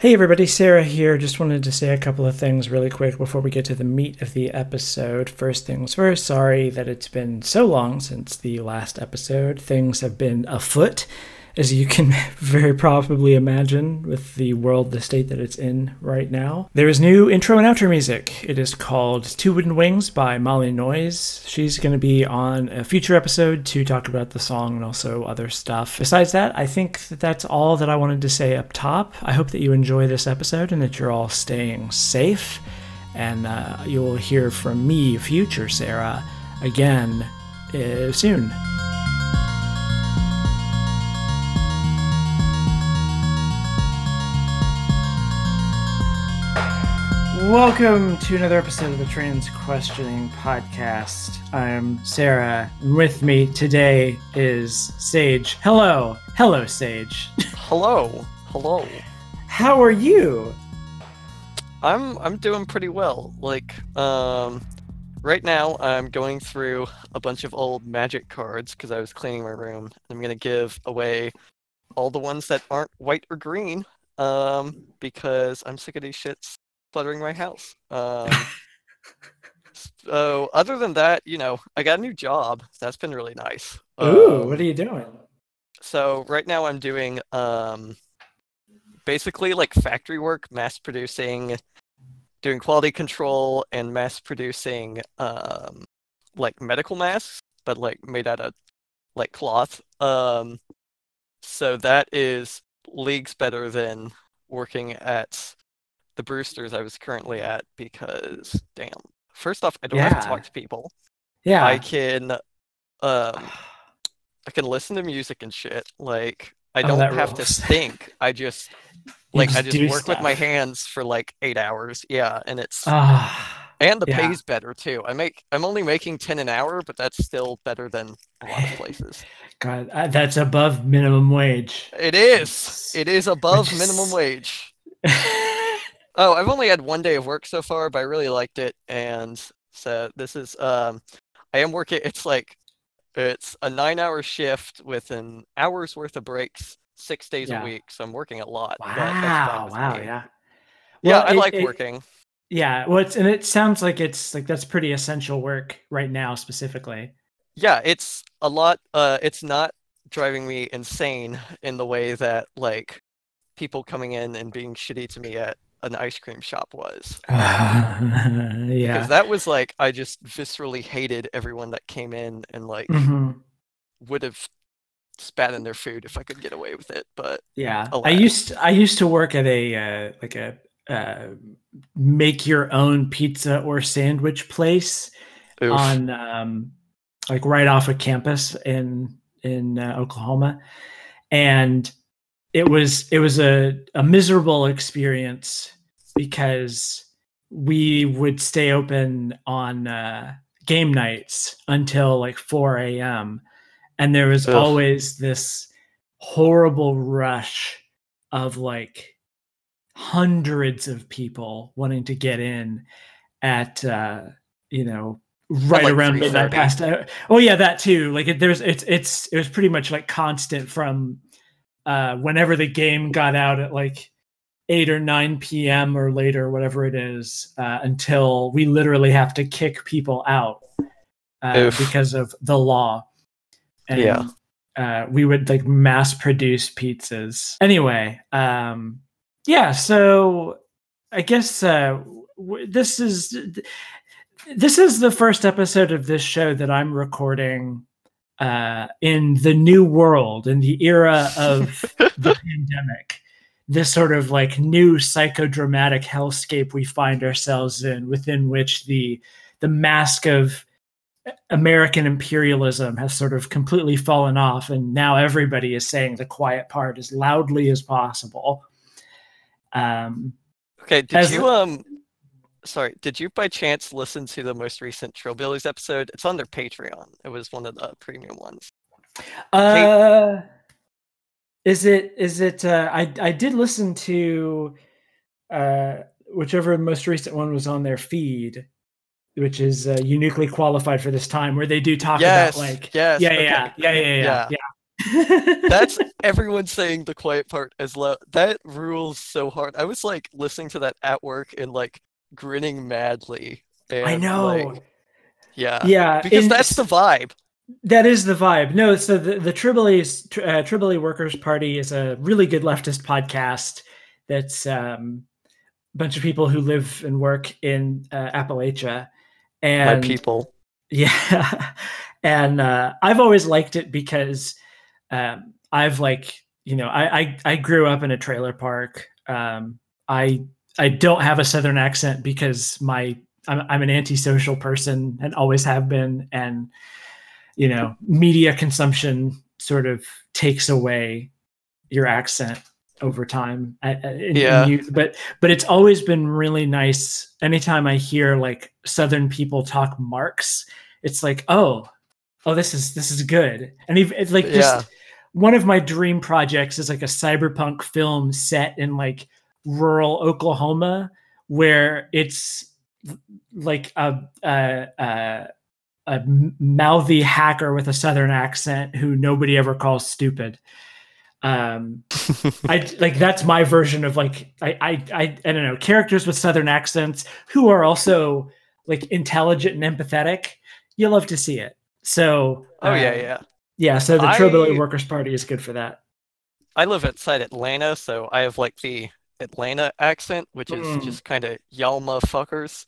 Hey everybody, Sarah here. Just wanted to say a couple of things really quick before we get to the meat of the episode. First things first, sorry that it's been so long since the last episode. Things have been afoot as you can very probably imagine with the world, the state that it's in right now. There is new intro and outro music. It is called Two Wooden Wings by Molly Noise. She's going to be on a future episode to talk about the song and also other stuff. Besides that, I think that that's all that I wanted to say up top. I hope that you enjoy this episode and that you're all staying safe. And uh, you'll hear from me, future Sarah, again uh, soon. Welcome to another episode of the Trans Questioning Podcast. I'm Sarah. and With me today is Sage. Hello. Hello, Sage. Hello. Hello. How are you? I'm I'm doing pretty well. Like um right now I'm going through a bunch of old magic cards cuz I was cleaning my room. I'm going to give away all the ones that aren't white or green um because I'm sick of these shits cluttering my house. Um so other than that, you know, I got a new job. That's been really nice. Ooh, Um, what are you doing? So right now I'm doing um basically like factory work, mass producing, doing quality control and mass producing um like medical masks, but like made out of like cloth. Um so that is leagues better than working at the Bruster's I was currently at because damn. First off, I don't have to talk to people. Yeah. I can um I can listen to music and shit. Like I Oh, don't that have rules. to think. I just like I just work with my hands for like eight hours. Yeah, and it's Ah, and the yeah. pay's better too. I make I'm only making ten an hour, but that's still better than a lot of places. God, uh, that's above minimum wage. It is. It is above minimum wage. Oh, I've only had one day of work so far, but I really liked it, and so this is um, I am working. It's like it's a nine-hour shift with an hour's worth of breaks, six days Yeah. a week. So I'm working a lot. but that's fine wow, wow, me. yeah. Yeah, I it- like it- working. Yeah, well, it's, and it sounds like it's like that's pretty essential work right now, specifically. Yeah, it's a lot. Uh, it's not driving me insane in the way that like people coming in and being shitty to me at an ice cream shop was. yeah. Because that was like I just viscerally hated everyone that came in and like Mhm. would have spat in their food if I could get away with it. But Yeah. I Alas. used I used to work at a uh, like a uh, make your own pizza or sandwich place oof. on um, like right off of campus in in uh, Oklahoma, and it was it was a, a miserable experience because we would stay open on uh, game nights until like 4 a.m. and there was Ugh. always this horrible rush of like hundreds of people wanting to get in at uh you know right like, around midnight past uh, oh yeah that too like it, there's it's it's it was pretty much like constant from uh whenever the game got out at like 8 or 9 p.m or later whatever it is uh, until we literally have to kick people out uh, because of the law. And Yeah. uh, we would like mass produce pizzas. Anyway um yeah so i guess uh w- this is this is the first episode of this show that i'm recording uh in the new world in the era of the pandemic this sort of like new psychodramatic hellscape we find ourselves in within which the the mask of American imperialism has sort of completely fallen off, and now everybody is saying the quiet part as loudly as possible. Um, okay, did as- you um? Sorry, did you by chance listen to the most recent Trillbillies episode? It's on their Patreon. It was one of the premium ones. uh, is it? Is it? Uh, I I did listen to uh, whichever most recent one was on their feed, which is uh, uniquely qualified for this time, where they do talk yes, about like yes. yeah, okay. yeah, yeah, yeah, yeah, yeah, Yeah. yeah. That's everyone saying the quiet part as loud. That rules so hard. I was like listening to that at work and like grinning madly. And, I know. like, yeah. yeah, Because and that's the vibe. That is the vibe. No, so the the Trillbillies uh, Trillbilly Workers Party is a really good leftist podcast. That's um, a bunch of people who live and work in uh, Appalachia, and My people. yeah, and uh, I've always liked it because um, I've like you know I, I I grew up in a trailer park. Um, I I don't have a southern accent because my I'm, I'm an antisocial person and always have been, and you know media consumption sort of takes away your accent over time I- I- Yeah. youth. but but it's always been really nice anytime i hear like southern people talk marx it's like oh oh this is this is good and even it's like just Yeah. one of my dream projects is like a cyberpunk film set in like rural oklahoma where it's like a a, a, a mouthy hacker with a southern accent who nobody ever calls stupid um I like that's my version of like I, I I I don't know characters with southern accents who are also like intelligent and empathetic. You love to see it. So Oh yeah, uh, yeah. yeah. So the I- Workers Party is good for that. I live outside Atlanta, so I have like the Atlanta accent, which is Mm. just kind of y'all motherfuckers.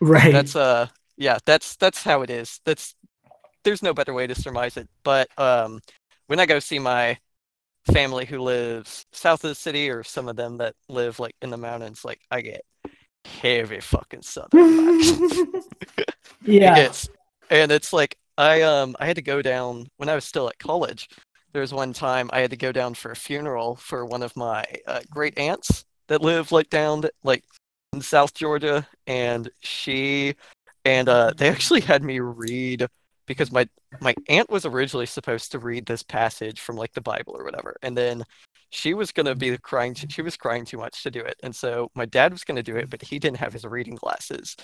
Right. That's uh yeah, that's that's how it is. That's there's no better way to surmise it. But um when I go see my family who lives south of the city or some of them that live like in the mountains, like I get heavy fucking southern yeah. It's and it's like I um I had to go down when I was still at college. There was one time I had to go down for a funeral for one of my uh, great aunts that live like down like in South Georgia, and she and uh they actually had me read because my my aunt was originally supposed to read this passage from like the Bible or whatever, and then she was gonna be crying. She was crying too much to do it, and so my dad was gonna do it, but he didn't have his reading glasses,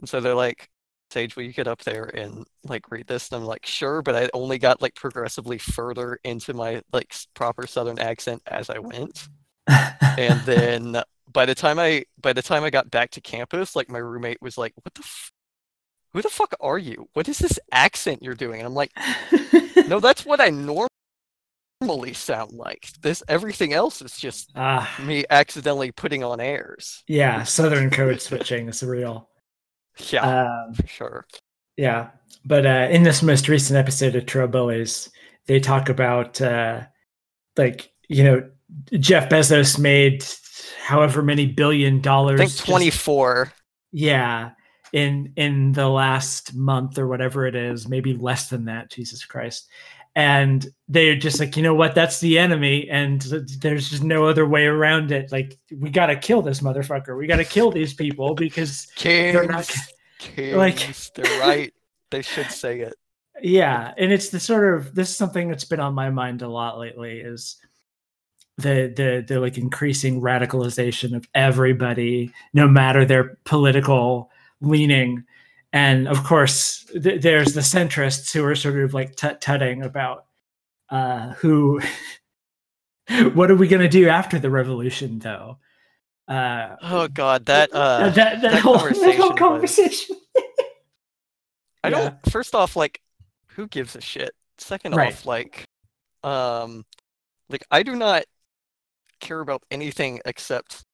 and so they're like, Sage, will you get up there and like read this? And I'm like, sure, but I only got like progressively further into my like proper Southern accent as I went. And then by the time I by the time I got back to campus, like my roommate was like, "What the, f- who the fuck are you? What is this accent you're doing?" And I'm like, "No, that's what I normally sound like. This everything else is just Ah, me accidentally putting on airs." yeah. Southern code switching is real. Yeah, Um, for sure. Yeah, but uh, in this most recent episode of Troboys, they talk about uh, like you know Jeff Bezos made however many billion dollars. I think just- 24. yeah, in in the last month or whatever it is, maybe less than that. Jesus Christ. And they're just like, you know what? That's the enemy, and there's just no other way around it. Like, we got to kill this motherfucker. We got to kill these people because Kings, not- Kings. like- they're right. They should say it. yeah and it's the sort of this is something that's been on my mind a lot lately is the the the like increasing radicalization of everybody no matter their political leaning and of course th- there's the centrists who are sort of like tut-tutting about uh who what are we going to do after the revolution though uh Oh god, that uh that, that, that whole, that conversation was- I Yeah. don't first off like who gives a shit? Second Right. off like um like I do not care about anything except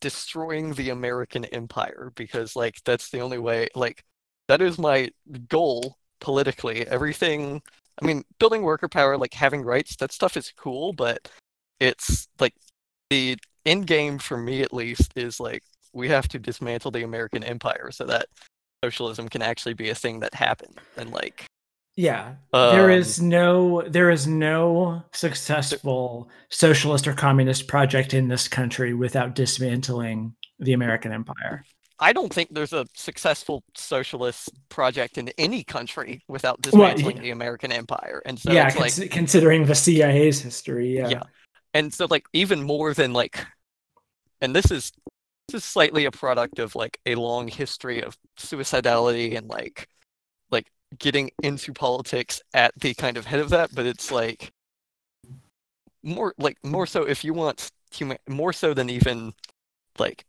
destroying the American empire because like that's the only way like that is my goal politically. Everything I mean building worker power like having rights that stuff is cool but it's like the end game for me at least is like we have to dismantle the American empire so that socialism can actually be a thing that happens and like Yeah, there um, is no there is no successful socialist or communist project in this country without dismantling the American empire. I don't think there's a successful socialist project in any country without Well, dismantling yeah. the American empire and so yeah, it's like considering the CIA's history. Yeah. Yeah. and so like even more than like and this is this is slightly a product of like a long history of suicidality and like like getting into politics at the kind of head of that but it's like more like more so if you want human more so than even like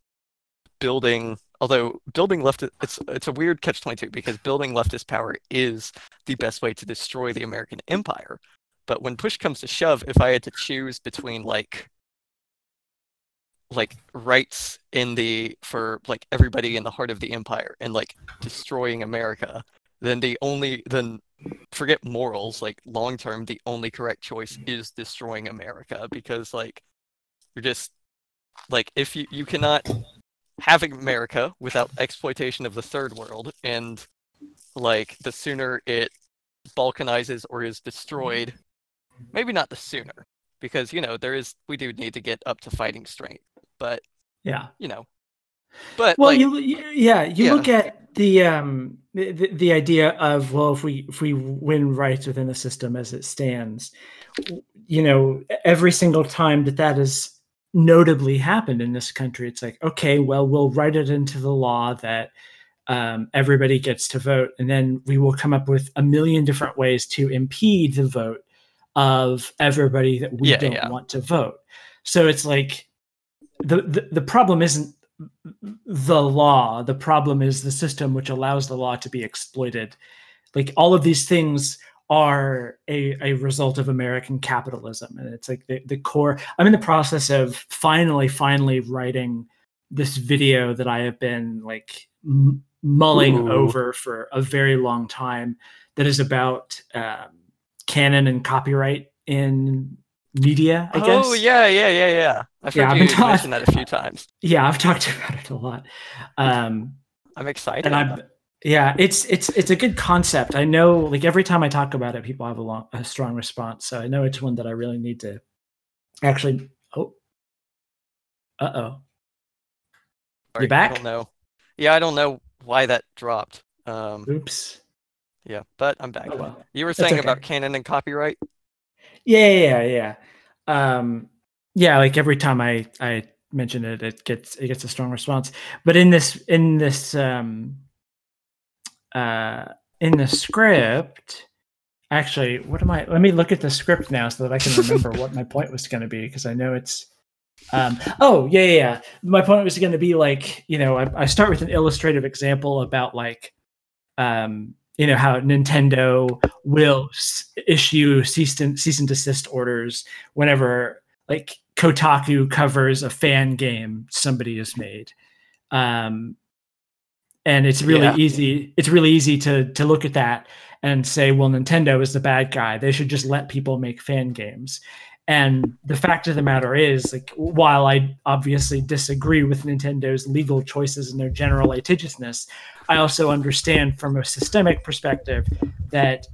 building although building left it's it's a weird catch 22 because building leftist power is the best way to destroy the american empire. But when push comes to shove if i had to choose between like like rights in the for like everybody in the heart of the empire and like destroying america then the only then forget morals like long term the only correct choice is destroying america because like you're just like if you you cannot have america without exploitation of the third world and like the sooner it balkanizes or is destroyed maybe not the sooner because you know there is we do need to get up to fighting strength but yeah. you know but well like, you yeah you yeah. look at the um the, the idea of well if we if we win rights within the system as it stands you know every single time that that has notably happened in this country it's like okay well we'll write it into the law that um, everybody gets to vote and then we will come up with a million different ways to impede the vote of everybody that we Yeah, don't yeah. want to vote so it's like the, the the problem isn't the law the problem is the system which allows the law to be exploited like all of these things are a, a result of american capitalism and it's like the, the core i'm in the process of finally finally writing this video that i have been like m- mulling Ooh. over for a very long time that is about um, canon and copyright in media i guess oh yeah yeah yeah yeah i've Yeah, I've you been mention that a few times yeah i've talked about it a lot um i'm excited and I'm yeah, it's it's it's a good concept. I know, like every time I talk about it, people have a long, a strong response. So I know it's one that I really need to actually. Oh, uh oh. Sorry, back? I don't know. Yeah, I don't know why that dropped. Um, Oops. yeah, but I'm back. Oh well. You were saying okay. about canon and copyright. Yeah, yeah, yeah. yeah. Um, yeah, like every time I I mention it, it gets it gets a strong response. But in this in this um uh in the script, actually, what am I? Let me look at the script now so that I can remember what my point was going to be because I know it's. Um, oh yeah, yeah, yeah. My point was going to be like you know I, I start with an illustrative example about like um, you know how Nintendo will s- issue cease and cease and desist orders whenever like Kotaku covers a fan game somebody has made. Um, and it's really Yeah. easy. It's really easy to to look at that and say, well, Nintendo is the bad guy. They should just let people make fan games. And the fact of the matter is, like, while I obviously disagree with Nintendo's legal choices and their general litigiousness, I also understand from a systemic perspective that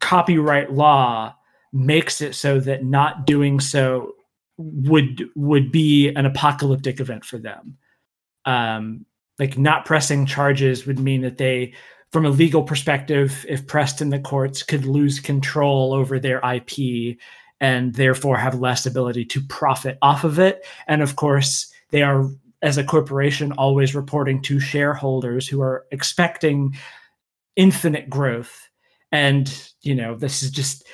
copyright law makes it so that not doing so would would be an apocalyptic event for them. Um, like not pressing charges would mean that they, from a legal perspective, if pressed in the courts, could lose control over their IP and therefore have less ability to profit off of it. And of course, they are as a corporation always reporting to shareholders who are expecting infinite growth. And you know, this is just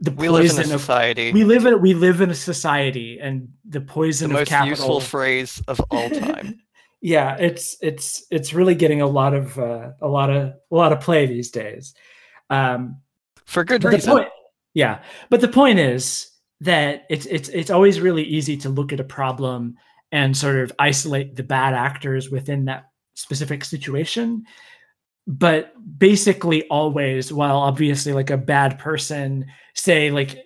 the We live in a poison of society. we live in we live in a society and the the poison of most capital useful phrase of all time. yeah it's it's it's really getting a lot of uh, a lot of a lot of play these days um For good the reason. point yeah but the point is that it's it's it's always really easy to look at a problem and sort of isolate the bad actors within that specific situation. But basically always while obviously like a bad person say like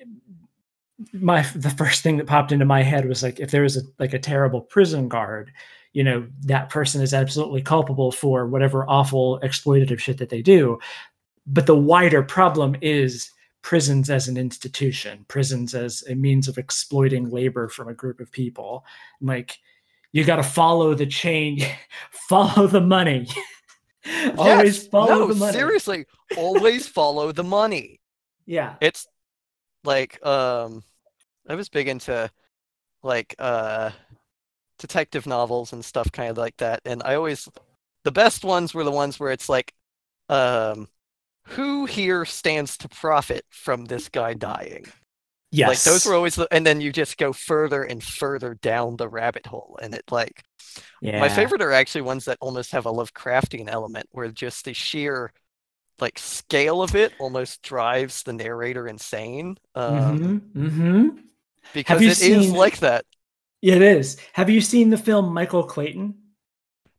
my the first thing that popped into my head was like if there was a like a terrible prison guard you know that person is absolutely culpable for whatever awful exploitative shit that they do. But the wider problem is prisons as an institution prisons as a means of exploiting labor from a group of people. Like you got to follow the chain follow the money. Always Yes, follow no, the money. seriously, always follow the money. yeah. It's like um I was big into like uh detective novels and stuff kind of like that and I always the best ones were the ones where it's like um who here stands to profit from this guy dying? Yes. Like those were always the, and then you just go further and further down the rabbit hole, and it like yeah. my favorite are actually ones that almost have a Lovecraftian element, where just the sheer like scale of it almost drives the narrator insane. Um, hmm hmm because you it is seen- like that. Yeah, it is. Have you seen the film Michael Clayton?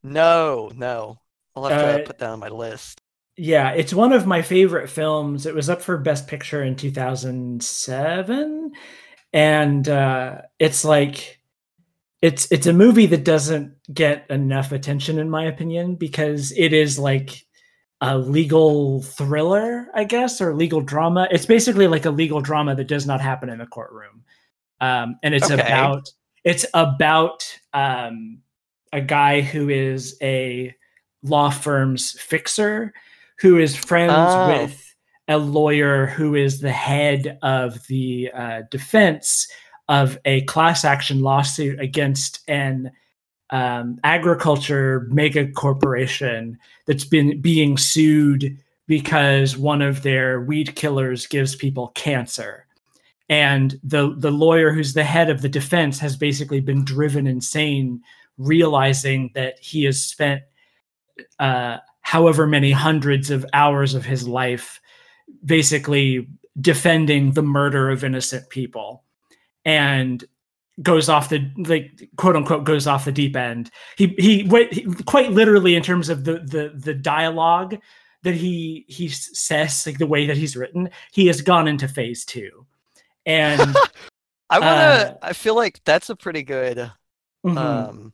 No, no. I'll have to Uh, put that on my list. Yeah, it's one of my favorite films. It was up for Best Picture in 2007, and uh, it's like it's it's a movie that doesn't get enough attention, in my opinion, because it is like a legal thriller, I guess, or legal drama. It's basically like a legal drama that does not happen in the courtroom, um, and it's Okay. about it's about um, a guy who is a law firm's fixer who is friends Oh. with a lawyer who is the head of the uh, defense of a class action lawsuit against an um, agriculture mega corporation that's been being sued because one of their weed killers gives people cancer. And the the lawyer who's the head of the defense has basically been driven insane, realizing that he has spent uh, however many hundreds of hours of his life basically defending the murder of innocent people and goes off the like quote unquote goes off the deep end he he, he quite literally in terms of the the the dialogue that he he says like the way that he's written he has gone into phase two and I wanna. uh, I feel like that's a pretty good mhm. um,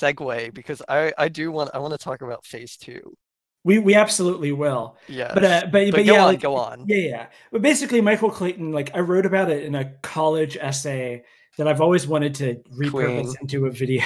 segue because I I do want I want to talk about phase two. we we absolutely will Yeah. but uh, but, but, but go yeah on, like, go on. Yeah, yeah. But basically, Michael Clayton, like I wrote about it in a college essay that I've always wanted to repurpose Queen. into a video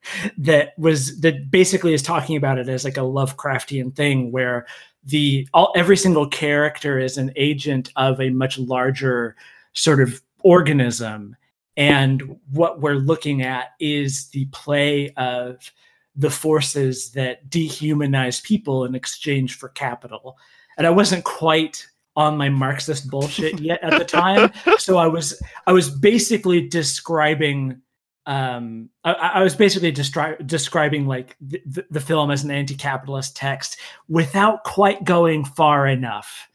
that was that basically is talking about it as like a Lovecraftian thing where the all every single character is an agent of a much larger sort of organism and what we're looking at is the play of the forces that dehumanize people in exchange for capital and I wasn't quite on my Marxist bullshit yet at the time. So I was I was basically describing um I, I was basically destri- describing like the, film as an anti-capitalist text without quite going far enough.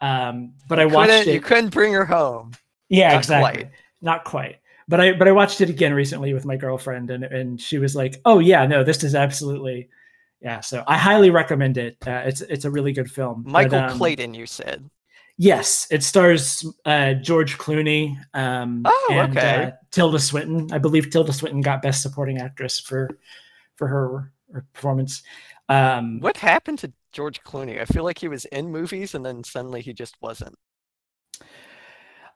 Um but I watched it. You couldn't bring her home. yeah, not exactly. quite. Not quite. But I but I watched it again recently with my girlfriend and and she was like, "Oh yeah, no, this is absolutely yeah, so I highly recommend it. Uh, it's it's a really good film. But, Michael um, Clayton, you said. Yes, it stars uh, George Clooney. Um, Oh, and, okay. Uh, Tilda Swinton. I believe Tilda Swinton got Best Supporting Actress for for her, her performance. Um, What happened to George Clooney? I feel like he was in movies and then suddenly he just wasn't.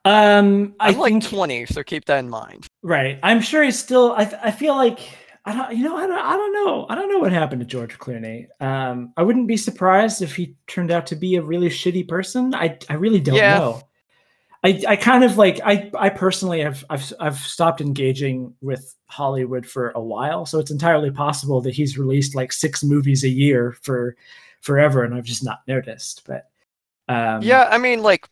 Um, I I'm like think 20, so keep that in mind. right. I'm sure he's still. I I feel like I don't. You know, I don't. I don't know. I don't know what happened to George Clooney. Um, I wouldn't be surprised if he turned out to be a really shitty person. I I really don't Yeah. know. I, I kind of like I I personally have I've I've stopped engaging with Hollywood for a while, so it's entirely possible that he's released like six movies a year for forever, and I've just not noticed. But um, yeah, I mean, like,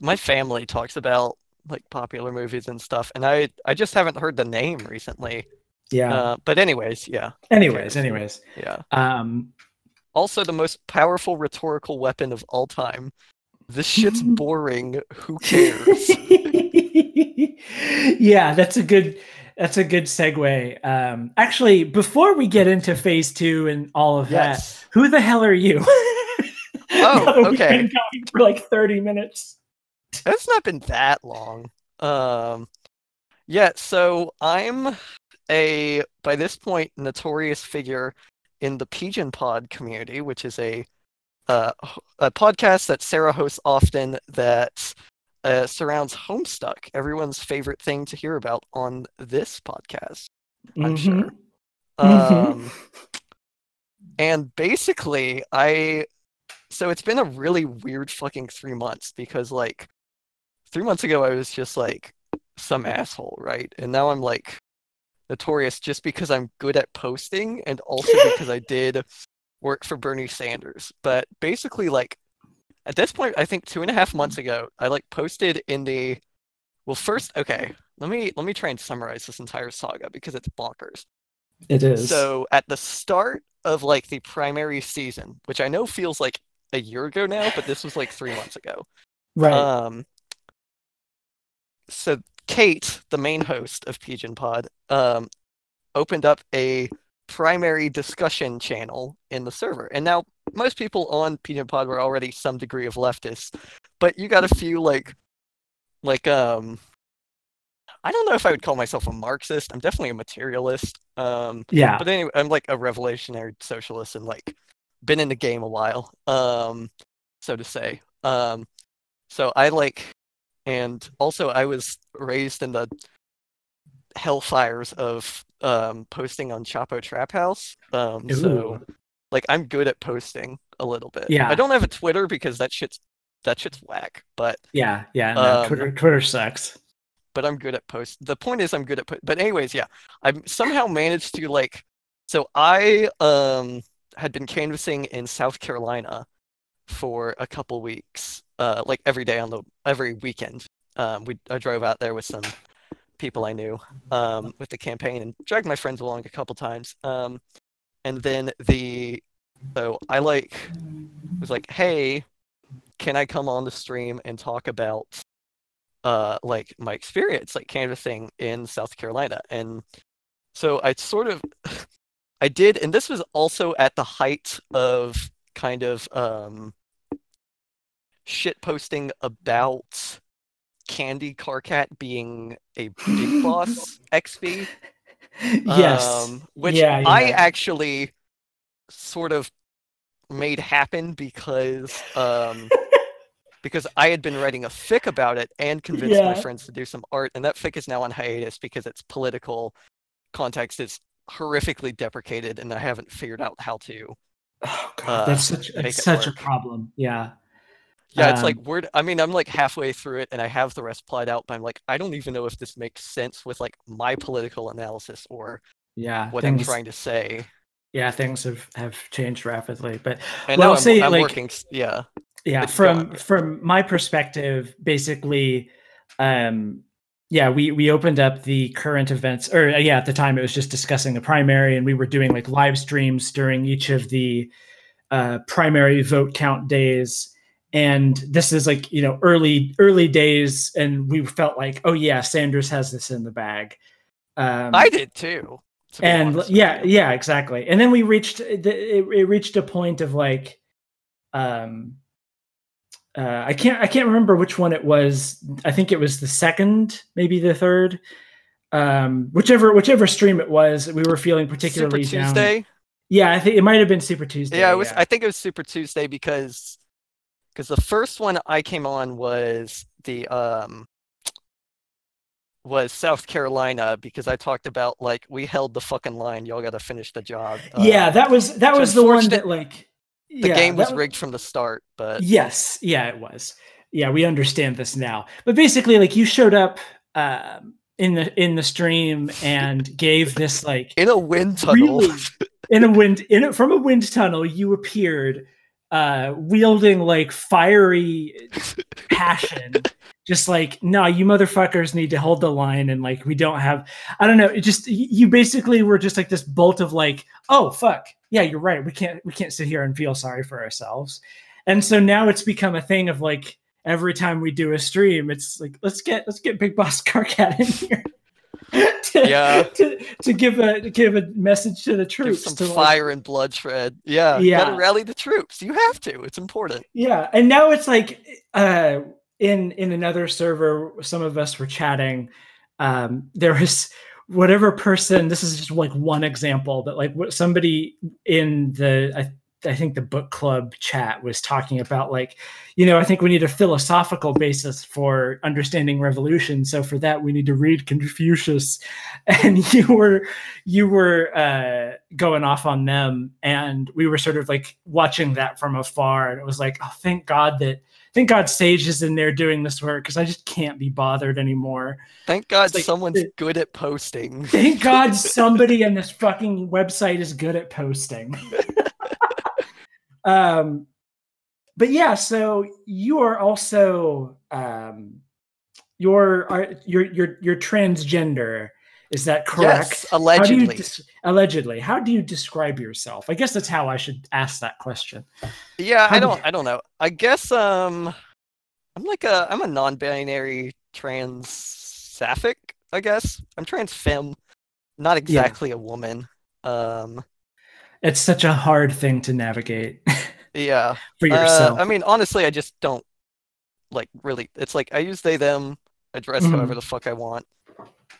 my family talks about like popular movies and stuff, and I I just haven't heard the name recently. yeah. Uh, but anyways, yeah, anyways, anyways, yeah. um, Also, the most powerful rhetorical weapon of all time. This shit's boring. Who cares? yeah, that's a good that's a good segue. Um, actually, before we get into phase two and all of yes. that, who the hell are you? Oh, that we've okay. been going for like thirty minutes. It's not been that long. Um, yeah, so I'm a, by this point, notorious figure in the Pigeon Pod community, which is a, uh, a podcast that Sarah hosts often that uh, surrounds Homestuck, everyone's favorite thing to hear about on this podcast. I'm sure. Mhm. Mhm. Um, and basically, I so it's been a really weird fucking three months because like three months ago I was just like some asshole, right? And now I'm like notorious just because I'm good at posting and also because I did work for Bernie Sanders. But basically, like at this point, I think two and a half months ago, I like posted in the Well, first, okay, let me let me try and summarize this entire saga because it's bonkers. It is. So at the start of like the primary season, which I know feels like a year ago now, but this was like three months ago. right. Um, so Kate, the main host of Pigeon Pod, um, opened up a primary discussion channel in the server. And now most people on Pigeon Pod were already some degree of leftists, but you got a few like like um I don't know if I would call myself a Marxist. I'm definitely a materialist. Um yeah. but anyway, I'm like a revolutionary socialist and like been in the game a while, um, so to say. Um, so I like, and also I was raised in the hellfires of um, posting on Chapo Trap House. Um, so like I'm good at posting a little bit. Yeah. I don't have a Twitter because that shit's that shit's whack, but yeah. Yeah. No, um, Twitter. Twitter sucks. but I'm good at post. The point is, I'm good at. Po- but anyways, yeah, I somehow managed to like. So I um had been canvassing in South Carolina for a couple weeks, uh, like every day on the every weekend. Um, we I drove out there with some people I knew um, with the campaign and dragged my friends along a couple times. Um, and then the so I like was like, hey, can I come on the stream and talk about uh like my experience like canvassing in South Carolina? And so I sort of I did, and this was also at the height of kind of um shit posting about Candy Karkat being a big boss XP. yes. Um, which Yeah, I actually sort of made happen because um, because I had been writing a fic about it and convinced my friends to do some art, and that fic is now on hiatus because its political context is horrifically deprecated, and I haven't figured out how to. oh god, uh, that's such it such a problem. Yeah. Yeah, it's like Um, word. I mean, I'm like halfway through it, and I have the rest plotted out, but I'm like, I don't even know if this makes sense with like my political analysis or Yeah. what I'm trying to say. Yeah, things have have changed rapidly, but And Well, I'm, say, I'm like- working. Yeah. yeah from gone. from my perspective basically um yeah we we opened up the current events or uh, yeah at the time it was just discussing the primary and we were doing like live streams during each of the uh primary vote count days and this is like you know early early days and we felt like oh yeah sanders has this in the bag um I did too. to and yeah yeah exactly and then we reached the, it, it reached a point of like um uh, I can't I can't remember which one it was. I think it was the second, maybe the third. Um, whichever whichever stream it was, we were feeling Super particularly down. Tuesday. Yeah, I think it might have been Super Tuesday. Yeah, it was. I think it was Super Tuesday because because the first one I came on was the um was South Carolina because I talked about like we held the fucking line. Y'all got to finish the job. Uh, yeah, that was that was the one that like the yeah, game was rigged from the start, but Yes, yeah, it was. Yeah, we understand this now. But basically, like you showed up um, in the in the stream and gave this like in a wind tunnel. really in a wind in it from a wind tunnel. You appeared uh, wielding like fiery passion. Just like, no, you motherfuckers need to hold the line, and like, we don't have. I don't know. It just you basically were just like this bolt of like, oh fuck, yeah, you're right. We can't we can't sit here and feel sorry for ourselves. And so now it's become a thing of like every time we do a stream, it's like let's get let's get Big Boss Karkat in here. to, Yeah. To, to give a to give a message to the Give troops. some to like- fire and bloodshed. Yeah, Yeah. gotta rally the troops. You have to. It's important. yeah and now it's like uh in in another server some of us were chatting um there was whatever person this is just like one example but like what somebody in the I, think the book club chat was talking about like you know i think we need a philosophical basis for understanding revolution. So for that we need to read confucius. And you were you were uh going off on them. And we were sort of like watching that from afar. And it was like oh thank god that thank god sage is in there doing this work because i just can't be bothered anymore. Thank God like- someone's good at posting. thank god somebody on this fucking website is good at posting um but yeah so you are also um you're are, you're you're you're transgender. Is that correct? Yes, allegedly. How des- allegedly. How do you describe yourself? I guess that's how I should ask that question. Yeah, How I do- don't I don't know. I guess um I'm like a I'm a non-binary trans sapphic, I guess. I'm trans femme, not exactly a woman. Um It's such a hard thing to navigate yeah. for Uh, yourself. I mean, honestly, I just don't like really. It's like I use they them. I dress Mhm. however the fuck I want.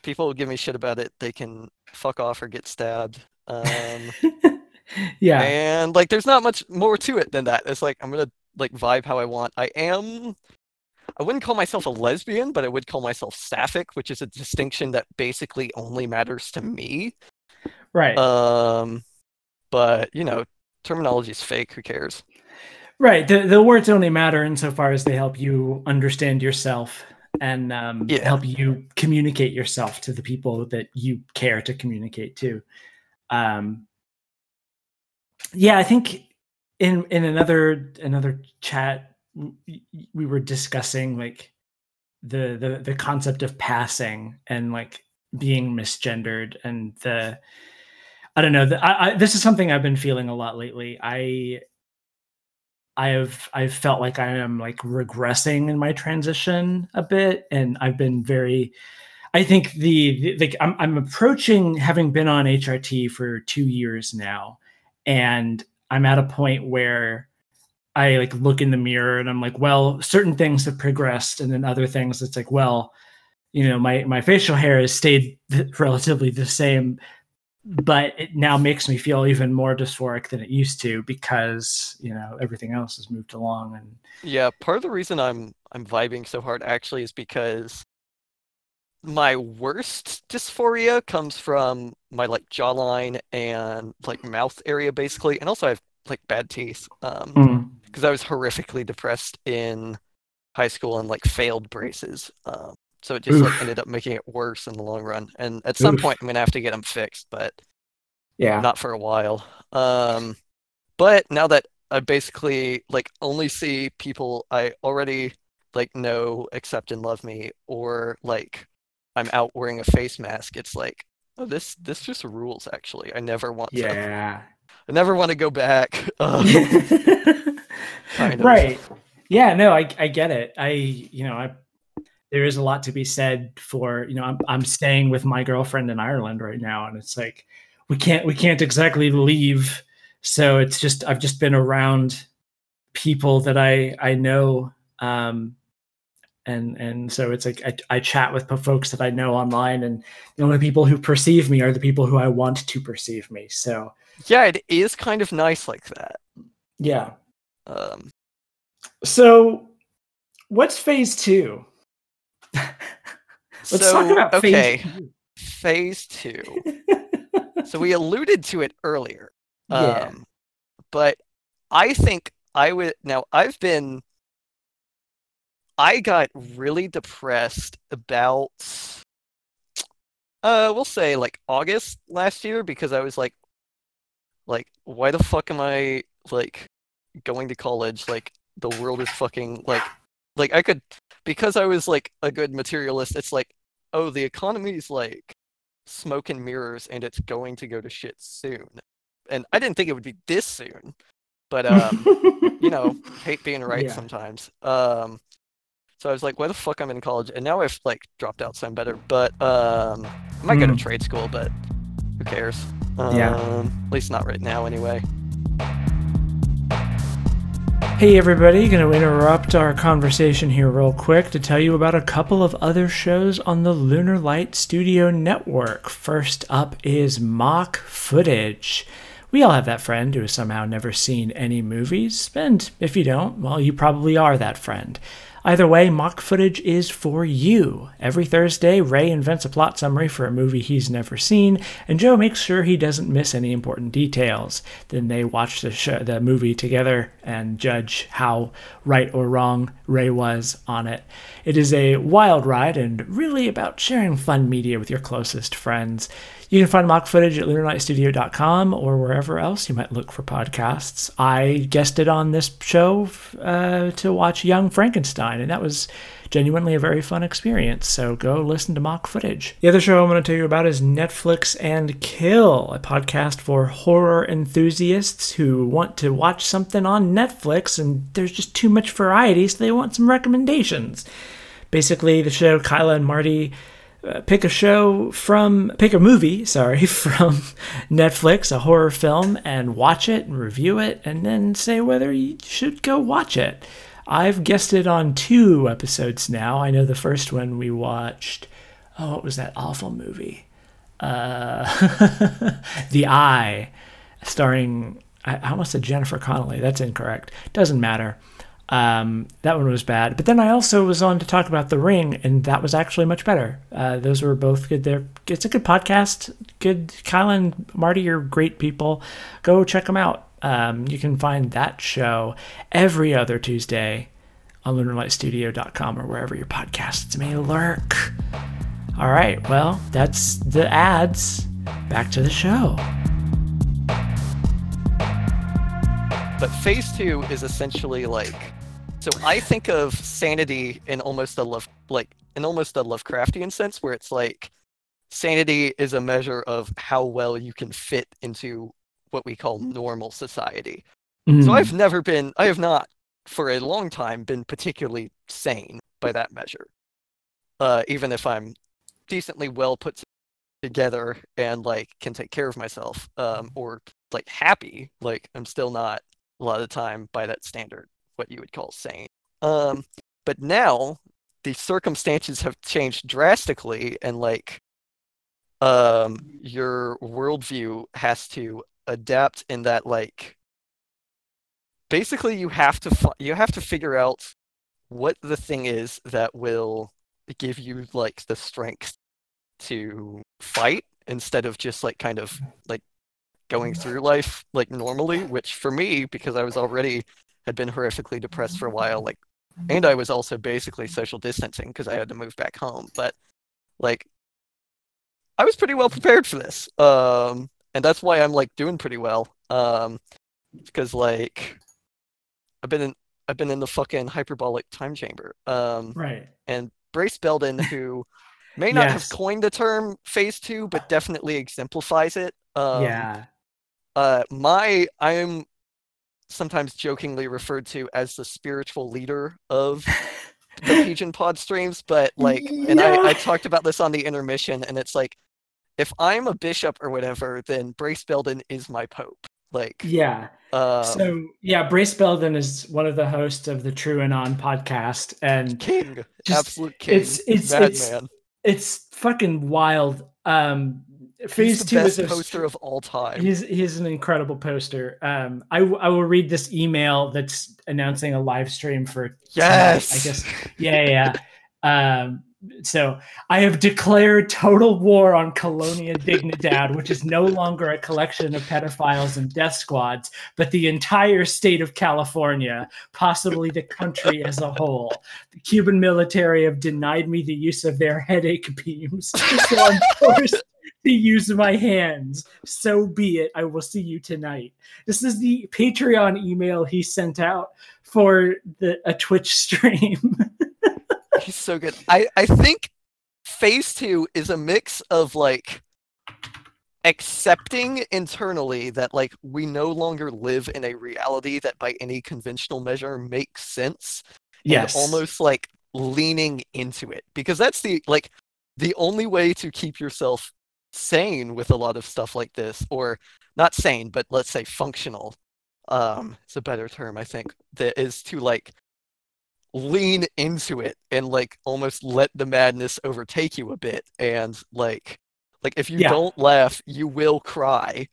People will give me shit about it. They can fuck off or get stabbed. Um, yeah. and like, there's not much more to it than that. It's like I'm gonna like vibe how I want. I am. I wouldn't call myself a lesbian, but I would call myself sapphic, which is a distinction that basically only matters to me. Right. Um, but you know, terminology is fake. Who cares? right. The the words only matter insofar as they help you understand yourself and um, Yeah. help you communicate yourself to the people that you care to communicate to. Um, yeah, I think in in another another chat we were discussing like the the the concept of passing and like being misgendered and the I don't know. I, I, this is something I've been feeling a lot lately. I I have I've felt like I am like regressing in my transition a bit, and I've been very. I think the, the like I'm I'm approaching having been on HRT for two years now, and I'm at a point where I like look in the mirror and I'm like, well, certain things have progressed, and then other things it's like, well, you know, my my facial hair has stayed relatively the same, but it now makes me feel even more dysphoric than it used to because you know everything else has moved along and Yeah, part of the reason I'm I'm vibing so hard actually is because my worst dysphoria comes from my like jawline and like mouth area basically, and also I have like bad teeth. Um, because I was horrifically depressed in high school and like failed braces. Um, so it just like ended up making it worse in the long run. And at some Oof. point I'm gonna have to get them fixed, but yeah not for a while. Um, but now that I basically like only see people I already like know, accept, and love me, or like I'm out wearing a face mask, it's like, oh, this this just rules. Actually, I never want to. yeah I never want to go back. Um, Kind of. right yeah no I, I get it i you know i there is a lot to be said for you know I'm, I'm staying with my girlfriend in ireland right now and it's like we can't we can't exactly leave. So it's just i've just been around people that i i know um and and so it's like I, I chat with folks that i know online and the only people who perceive me are the people who i want to perceive me so. Yeah, it is kind of nice like that. yeah. Um, so what's phase two let's so, talk about okay, phase phase two. two So we alluded to it earlier. yeah Um, but I think I would now I've been I got really depressed about uh we'll say like August last year because I was like like why the fuck am I like going to college like the world is fucking like like I could because I was like a good materialist it's like oh the economy's like smoke and mirrors and it's going to go to shit soon and I didn't think it would be this soon but um you know, hate being right Yeah. sometimes. Um, so I was like, why the fuck I'm in college? And now I've like dropped out, so I'm better. But um, I might go to Mm. trade school, but who cares? Um, Yeah. At least not right now, anyway. Hey everybody, going to interrupt our conversation here real quick to tell you about a couple of other shows on the Lunar Light Studio Network. First up is Mock Footage. We all have that friend who has somehow never seen any movies, and if you don't, well, you probably are that friend. Either way, mock footage is for you. Every Thursday, Ray invents a plot summary for a movie he's never seen, and Joe makes sure he doesn't miss any important details. Then they watch the, show, the movie together and judge how right or wrong Ray was on it. It is a wild ride and really about sharing fun media with your closest friends. You can find mock footage at lunarlightstudio.com or wherever else you might look for podcasts. I guested on this show uh, to watch Young Frankenstein. And that was genuinely a very fun experience. So go listen to mock footage. The other show I'm going to tell you about is Netflix and Kill, a podcast for horror enthusiasts who want to watch something on Netflix and there's just too much variety, so they want some recommendations. Basically, the show Kyla and Marty uh, pick a show from pick a movie sorry from netflix a horror film and watch it and review it and then say whether you should go watch it i've guested on two episodes now i know the first one we watched oh what was that awful movie uh, the eye starring I, almost said jennifer connelly that's incorrect doesn't matter um, that one was bad. But then I also was on to talk about The Ring, and that was actually much better. Uh, those were both good. There, it's a good podcast. Good. Kyle and Marty are great people. Go check them out. Um, you can find that show every other Tuesday on lunarlightstudio.com or wherever your podcasts may lurk. All right. Well, that's the ads. Back to the show. But phase two is essentially like so I think of sanity in almost a love like in almost a Lovecraftian sense, where it's like sanity is a measure of how well you can fit into what we call normal society. Mm. So I've never been, I have not for a long time been particularly sane by that measure. Uh, even if I'm decently well put together and like can take care of myself, um, or like happy, like I'm still not a lot of the time by that standard what you would call sane. Um, but now the circumstances have changed drastically, and like, um, your worldview has to adapt in that like, basically you have to fi- you have to figure out what the thing is that will give you like the strength to fight instead of just like kind of like going through life like normally which for me because i was already had been horrifically depressed for a while like and i was also basically social distancing because i had to move back home but like i was pretty well prepared for this um and that's why i'm like doing pretty well um because like i've been in i've been in the fucking hyperbolic time chamber um right and brace belden who may not yes. have coined the term phase two but definitely exemplifies it um yeah uh my i'm sometimes jokingly referred to as the spiritual leader of the Pigeon Pod streams, but like, yeah. and I, I talked about this on the intermission, and it's like, if I'm a bishop or whatever, then Brace Belden is my pope. Like, yeah. Um, so yeah, Brace Belden is one of the hosts of the TrueAnon podcast, and king, just, absolute king, it's it's it's, it's fucking wild. Um, Phase he's the two best is a, poster of all time. He's he's an incredible poster. Um, I I will read this email that's announcing a live stream for yes, tonight, I guess. Yeah, yeah. um, so I have declared total war on Colonia Dignidad, which is no longer a collection of pedophiles and death squads, but the entire state of California, possibly the country as a whole. The Cuban military have denied me the use of their headache beams, so I'm forced to use my hands. So be it. I will see you tonight. This is the Patreon email he sent out for the a Twitch stream. He's so good. I I think phase 2 is a mix of like accepting internally that like we no longer live in a reality that by any conventional measure makes sense. Yes. almost like leaning into it because that's the like the only way to keep yourself sane with a lot of stuff like this, or not sane, but let's say functional. Um, it's a better term, I think. That is to like lean into it and like almost let the madness overtake you a bit, and like like if you yeah. don't laugh, you will cry,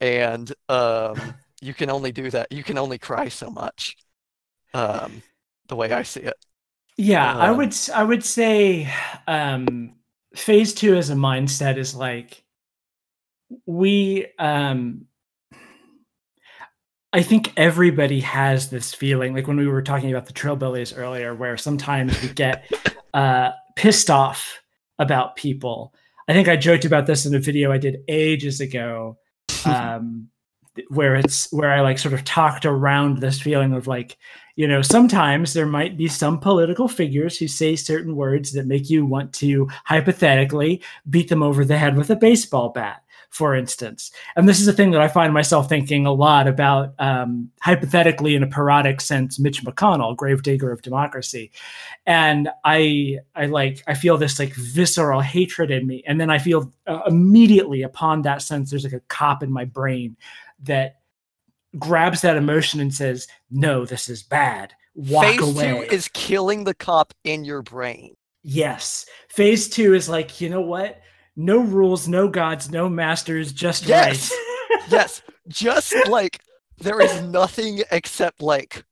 and um, you can only do that. You can only cry so much. Um, the way I see it. Yeah, um, I would I would say um phase two as a mindset is like we um I think everybody has this feeling, like when we were talking about the trillbillies earlier, where sometimes we get uh, pissed off about people. I think I joked about this in a video I did ages ago. Um, where it's where I like sort of talked around this feeling of like, you know, sometimes there might be some political figures who say certain words that make you want to hypothetically beat them over the head with a baseball bat for instance. And this is a thing that I find myself thinking a lot about, um, hypothetically, in a parodic sense, Mitch McConnell, gravedigger of democracy. And I, I like, I feel this like visceral hatred in me. And then I feel uh, immediately upon that sense, there's like a cop in my brain that grabs that emotion and says, "No, this is bad. Walk Phase away." two is killing the cop in your brain. yes. Phase two is like, you know what? No rules, no gods, no masters, just Yes. right. yes, just like there is nothing except like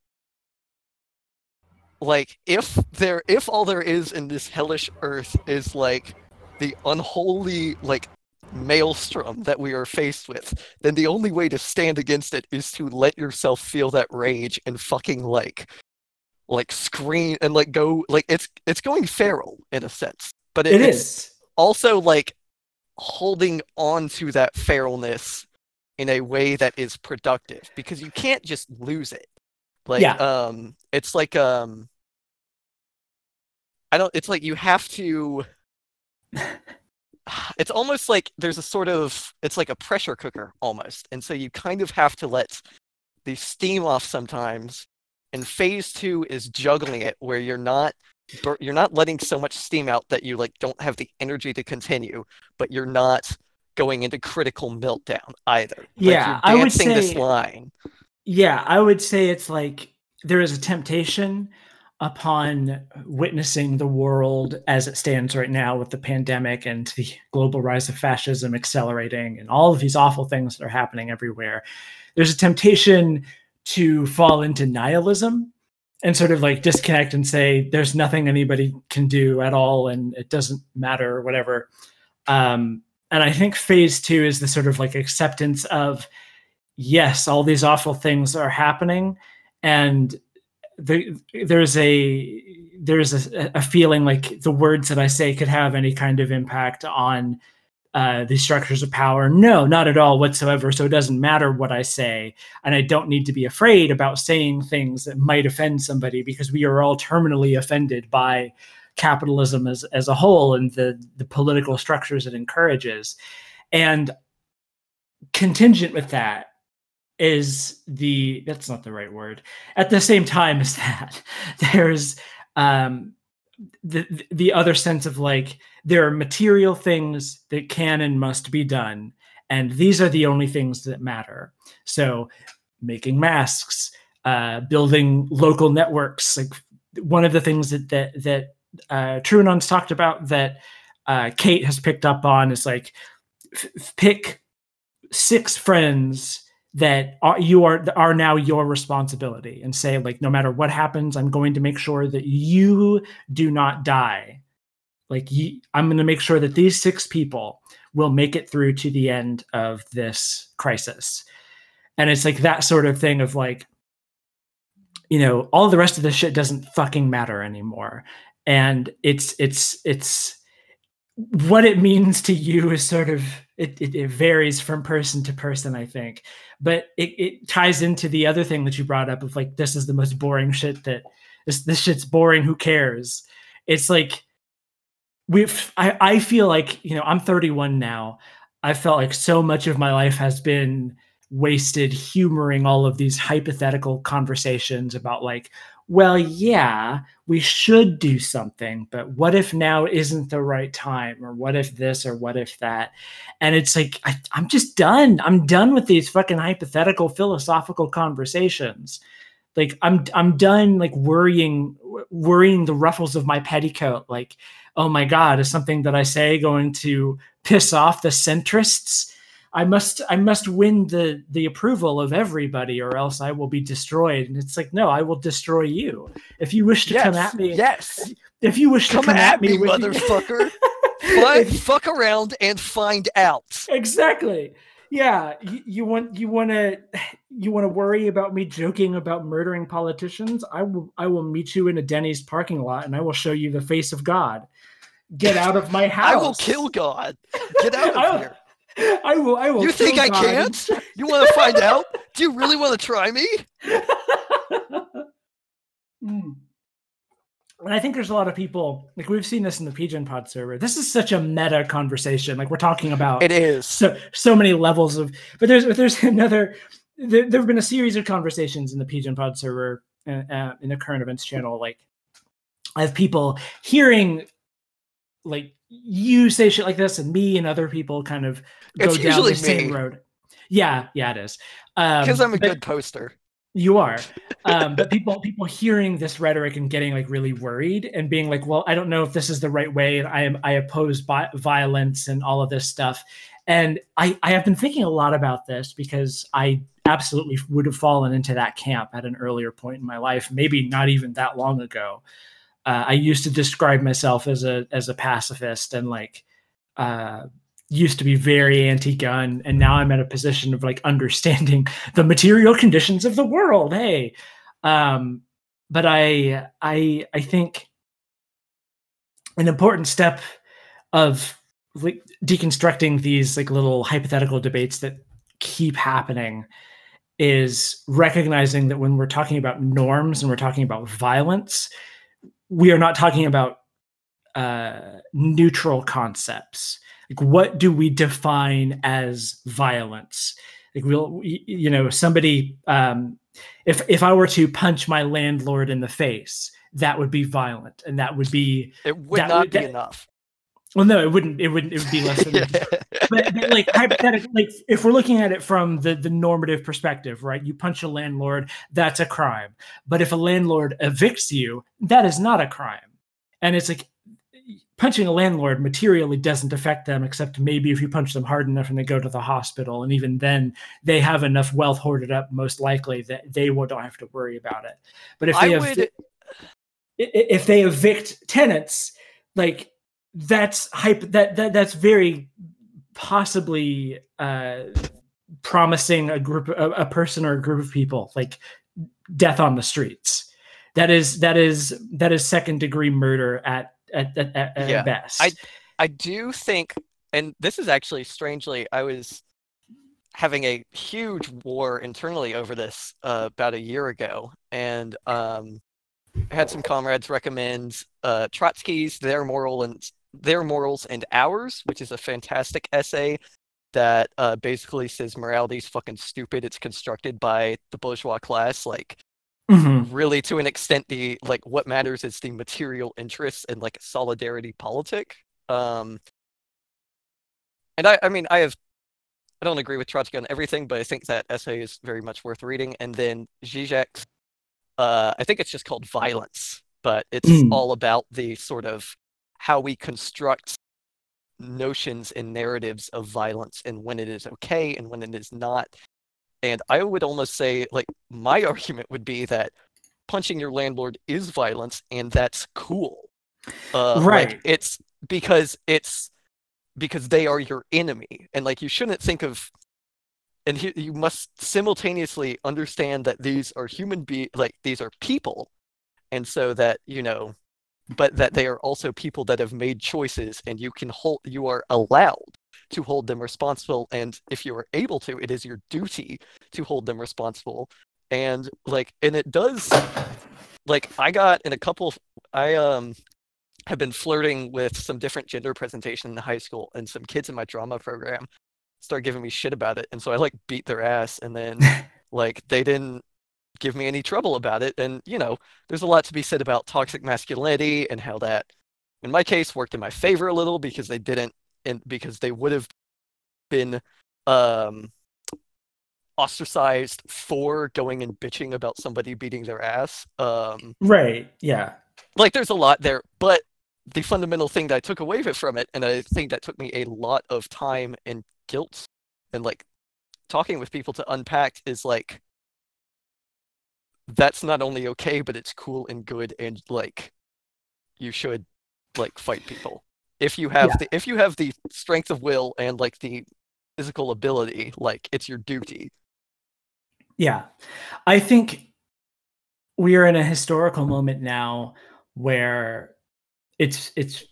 like if there if all there is in this hellish earth is like the unholy like maelstrom that we are faced with, then the only way to stand against it is to let yourself feel that rage and fucking like like scream and like go like it's it's going feral in a sense. But it, it it's also like holding on to that feralness in a way that is productive because you can't just lose it like Yeah. um it's like um i don't it's like you have to it's almost like there's a sort of it's like a pressure cooker almost and so you kind of have to let the steam off sometimes and phase two is juggling it where you're not you're not letting so much steam out that you like don't have the energy to continue but you're not going into critical meltdown either Like, Yeah, you're I would dancing this say- line Yeah, I would say it's like there is a temptation upon witnessing the world as it stands right now with the pandemic and the global rise of fascism accelerating and all of these awful things that are happening everywhere. There's a temptation to fall into nihilism and sort of like disconnect and say there's nothing anybody can do at all and it doesn't matter or whatever. Um, and I think phase two is the sort of like acceptance of yes, all these awful things are happening, and the, there's a there's a, a feeling like the words that I say could have any kind of impact on uh, the structures of power. No, not at all whatsoever. So it doesn't matter what I say, and I don't need to be afraid about saying things that might offend somebody because we are all terminally offended by capitalism as as a whole and the the political structures it encourages, and contingent with that is the that's not the right word at the same time as that there's um the the other sense of like there are material things that can and must be done and these are the only things that matter. So making masks uh building local networks like one of the things that that that uh TrueAnon's talked about that uh Kate has picked up on is like f- pick six friends that are, you are are now your responsibility and say like no matter what happens i'm going to make sure that you do not die like you, i'm going to make sure that these six people will make it through to the end of this crisis. And it's like that sort of thing of like you know all the rest of the shit doesn't fucking matter anymore. And it's it's it's what it means to you is sort of it, it, it varies from person to person i think. But it, it ties into the other thing that you brought up of like this is the most boring shit that this this shit's boring who cares? It's like we've I, I feel like you know i'm 31 now. I felt like so much of my life has been wasted humoring all of these hypothetical conversations about like well yeah we should do something but what if now isn't the right time? Or what if this or what if that? And it's like I, i'm just done. I'm done with these fucking hypothetical philosophical conversations. Like i'm i'm done like worrying worrying the ruffles of my petticoat. Like oh my god is something that i say going to piss off the centrists I must I must win the the approval of everybody or else I will be destroyed. And it's like, no, I will destroy you. If you wish to yes, come at me, yes if you wish to come, come, at, me, with- motherfucker Fuck, fuck around and find out exactly. Yeah, you, you want you want to you want to worry about me joking about murdering politicians? I will I will meet you in a Denny's parking lot and I will show you the face of God. Get out of my house. I will kill God. Get out of here. I will. I will. You think I God. can't? You want to find out? Do you really want to try me? Mm. And I think there's a lot of people like we've seen this in the Pigeon Pod server. This is such a meta conversation. Like we're talking about It is. so so many levels of. But there's but there's another. There, there have been a series of conversations in the Pigeon Pod server uh, uh, in the current events channel. Like I have people hearing like you say shit like this, and me and other people kind of go It's down the same me. road. Yeah, yeah, it is. Um, Because I'm a good poster. you are, um, but people people hearing this rhetoric and getting like really worried and being like, well, I don't know if this is the right way, and I am I oppose bi- violence and all of this stuff. And I I have been thinking a lot about this because I absolutely would have fallen into that camp at an earlier point in my life, maybe not even that long ago. Uh, I used to describe myself as a as a pacifist and like uh, used to be very anti-gun. And now i'm at a position of like understanding the material conditions of the world. Hey um but i i i think an important step of like deconstructing these like little hypothetical debates that keep happening is recognizing that when we're talking about norms and we're talking about violence we are not talking about uh, neutral concepts like what do we define as violence like we'll you know somebody um if if i were to punch my landlord in the face that would be violent and that would be It would not would- be that- enough. Well no it wouldn't it wouldn't it would be less than but, but like hypothetically like if we're looking at it from the the normative perspective right? You punch a landlord that's a crime. But if a landlord evicts you that is not a crime. And it's like punching a landlord materially doesn't affect them except maybe if you punch them hard enough and they go to the hospital and even then they have enough wealth hoarded up most likely that they won't don't have to worry about it. But if they have would. if they evict tenants like that's hype that, that that's very possibly uh promising a group a, a person or a group of people like death on the streets. That is that is that is second degree murder at at, at, at, Yeah, best. I- I do think, and this is actually strangely, I was having a huge war internally over this uh, about a year ago, and um, I had some comrades recommend uh, Trotsky's "Their Moral and Their Morals and Ours," which is a fantastic essay that uh, basically says morality is fucking stupid. It's constructed by the bourgeois class, like Mhm. really to an extent the like what matters is the material interests and like solidarity politic um and i i mean i have i don't agree with trotsky on everything but i think that essay is very much worth reading and then zizek's uh i think it's just called violence but it's Mm. all about the sort of how we construct notions and narratives of violence and when it is okay and when it is not and I would almost say, like, my argument would be that punching your landlord is violence, and that's cool. Uh, like, Right. it's because it's because they are your enemy, and like you shouldn't think of. And he, you must simultaneously understand that these are human be like these are people, and so that you know, but that they are also people that have made choices, and you can hold you are allowed to hold them responsible, and if you are able to, it is your duty to hold them responsible. And like and it does like i got in a couple i um have been flirting with some different gender presentation in high school and some kids in my drama program started giving me shit about it and so i like beat their ass and then like they didn't give me any trouble about it and you know there's a lot to be said about toxic masculinity and how that in my case worked in my favor a little because they didn't and because they would have been um ostracized for going and bitching about somebody beating their ass. Um, right yeah like there's a lot there, but the fundamental thing that I took away from it, and I think that took me a lot of time and guilt and like talking with people to unpack is like that's not only okay, but it's cool and good and like you should like fight people. If you have Yeah. the if you have the strength of will and like the physical ability, like it's your duty. Yeah. I think we are in a historical moment now where it's it's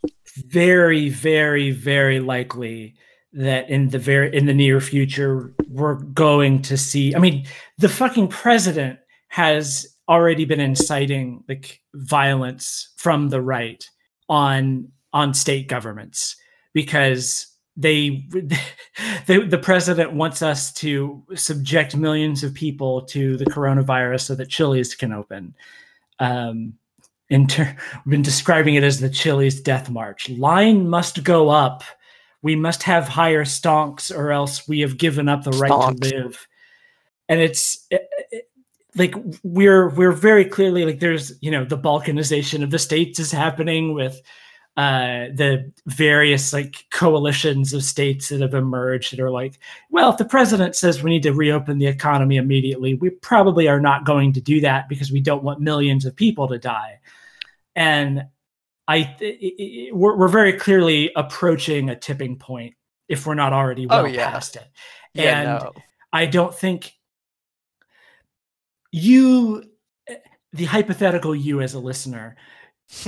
very very very likely that in the very in the near future we're going to see i mean the fucking president has already been inciting like violence from the right on on state governments because they, they the president wants us to subject millions of people to the coronavirus so that Chili's can open. Um, in ter- we've been describing it as the Chili's death march. Line must go up. We must have higher stonks, or else we have given up the right to live. And it's it, it, like we're we're very clearly like there's you know the balkanization of the states is happening with uh, the various like coalitions of states that have emerged that are like, well, if the president says we need to reopen the economy immediately, we probably are not going to do that because we don't want millions of people to die. And I, it, it, we're, we're very clearly approaching a tipping point if we're not already oh, well oh, yeah. past it. Yeah, and no. I don't think you, the hypothetical you as a listener,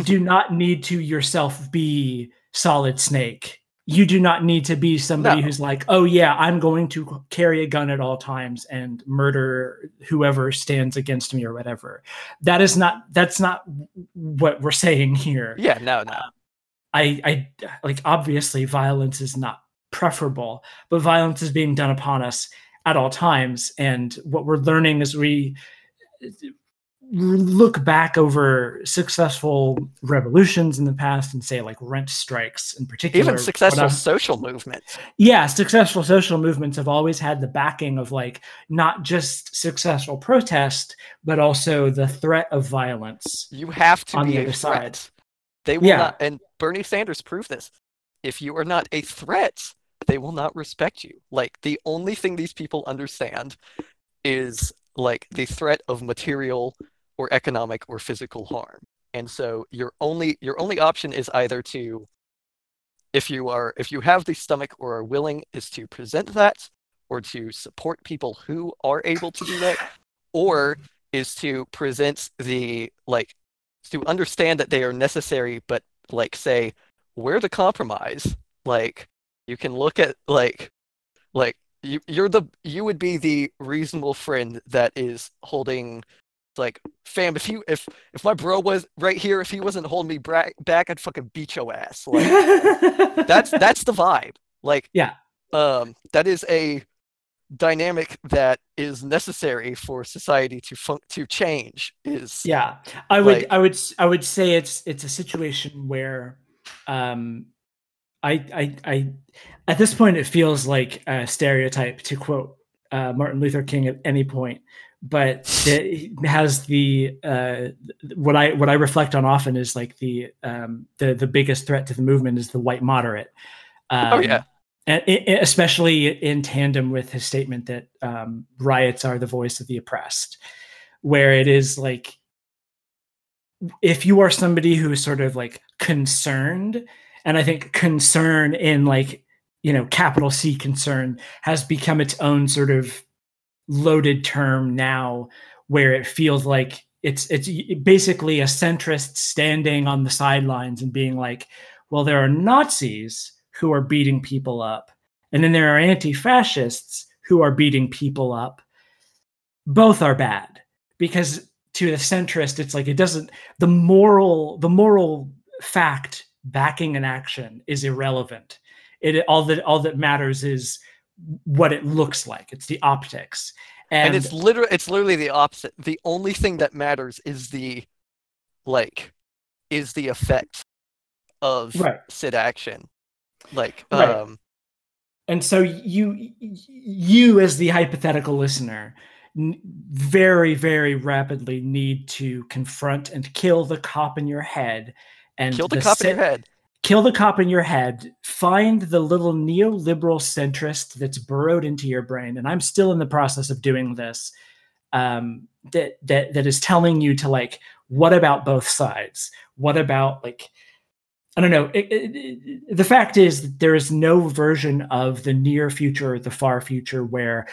do not need to yourself be solid snake. You do not need to be somebody no. who's like oh yeah i'm going to carry a gun at all times and murder whoever stands against me or whatever. That is not that's not what we're saying here. Yeah no no. Uh, i i like obviously violence is not preferable but violence is being done upon us at all times. And what we're learning is we look back over successful revolutions in the past and say like rent strikes in particular. Even successful social movements. Yeah successful social movements have always had the backing of like not just successful protest but also the threat of violence you have to on be the other threat. side. They will yeah. not and bernie sanders proved this. If you are not a threat they will not respect you like the only thing these people understand is like the threat of material or economic or physical harm. And so your only your only option is either to if you are if you have the stomach or are willing is to present that or to support people who are able to do that or is to present the like to understand that they are necessary but like say where the compromise like you can look at like like you, you're the you would be the reasonable friend that is holding like, fam, if you if if my bro was right here, if he wasn't holding me bra- back, I'd fucking beat your ass. Like, that's that's the vibe. Like, yeah, um, that is a dynamic that is necessary for society to fun- to change. Is yeah, I would like, I would I would say it's it's a situation where, um, I I I at this point it feels like a stereotype to quote uh, Martin Luther King at any point but it has the uh, what I what I reflect on often is like the um, the the biggest threat to the movement is the white moderate. Um, oh yeah, and it, especially in tandem with his statement that um, riots are the voice of the oppressed, where it is like if you are somebody who is sort of like concerned, and I think concern in like you know capital C concern has become its own sort of loaded term now where it feels like it's it's basically a centrist standing on the sidelines and being like well there are nazis who are beating people up and then there are anti-fascists who are beating people up. Both are bad. Because to the centrist it's like it doesn't the moral the moral fact backing an action is irrelevant it all that all that matters is what it looks like. It's the optics. And, and it's literally it's literally the opposite. The only thing that matters is the like is the effect of right. sit action. Like right. um and so you you as the hypothetical listener very very rapidly need to confront and kill the cop in your head and kill the, the cop in your head kill the cop in your head, find the little neoliberal centrist that's burrowed into your brain. And I'm still in the process of doing this. Um, that that that is telling you to like, what about both sides? What about like, I don't know. It, it, it, the fact is that there is no version of the near future or the far future where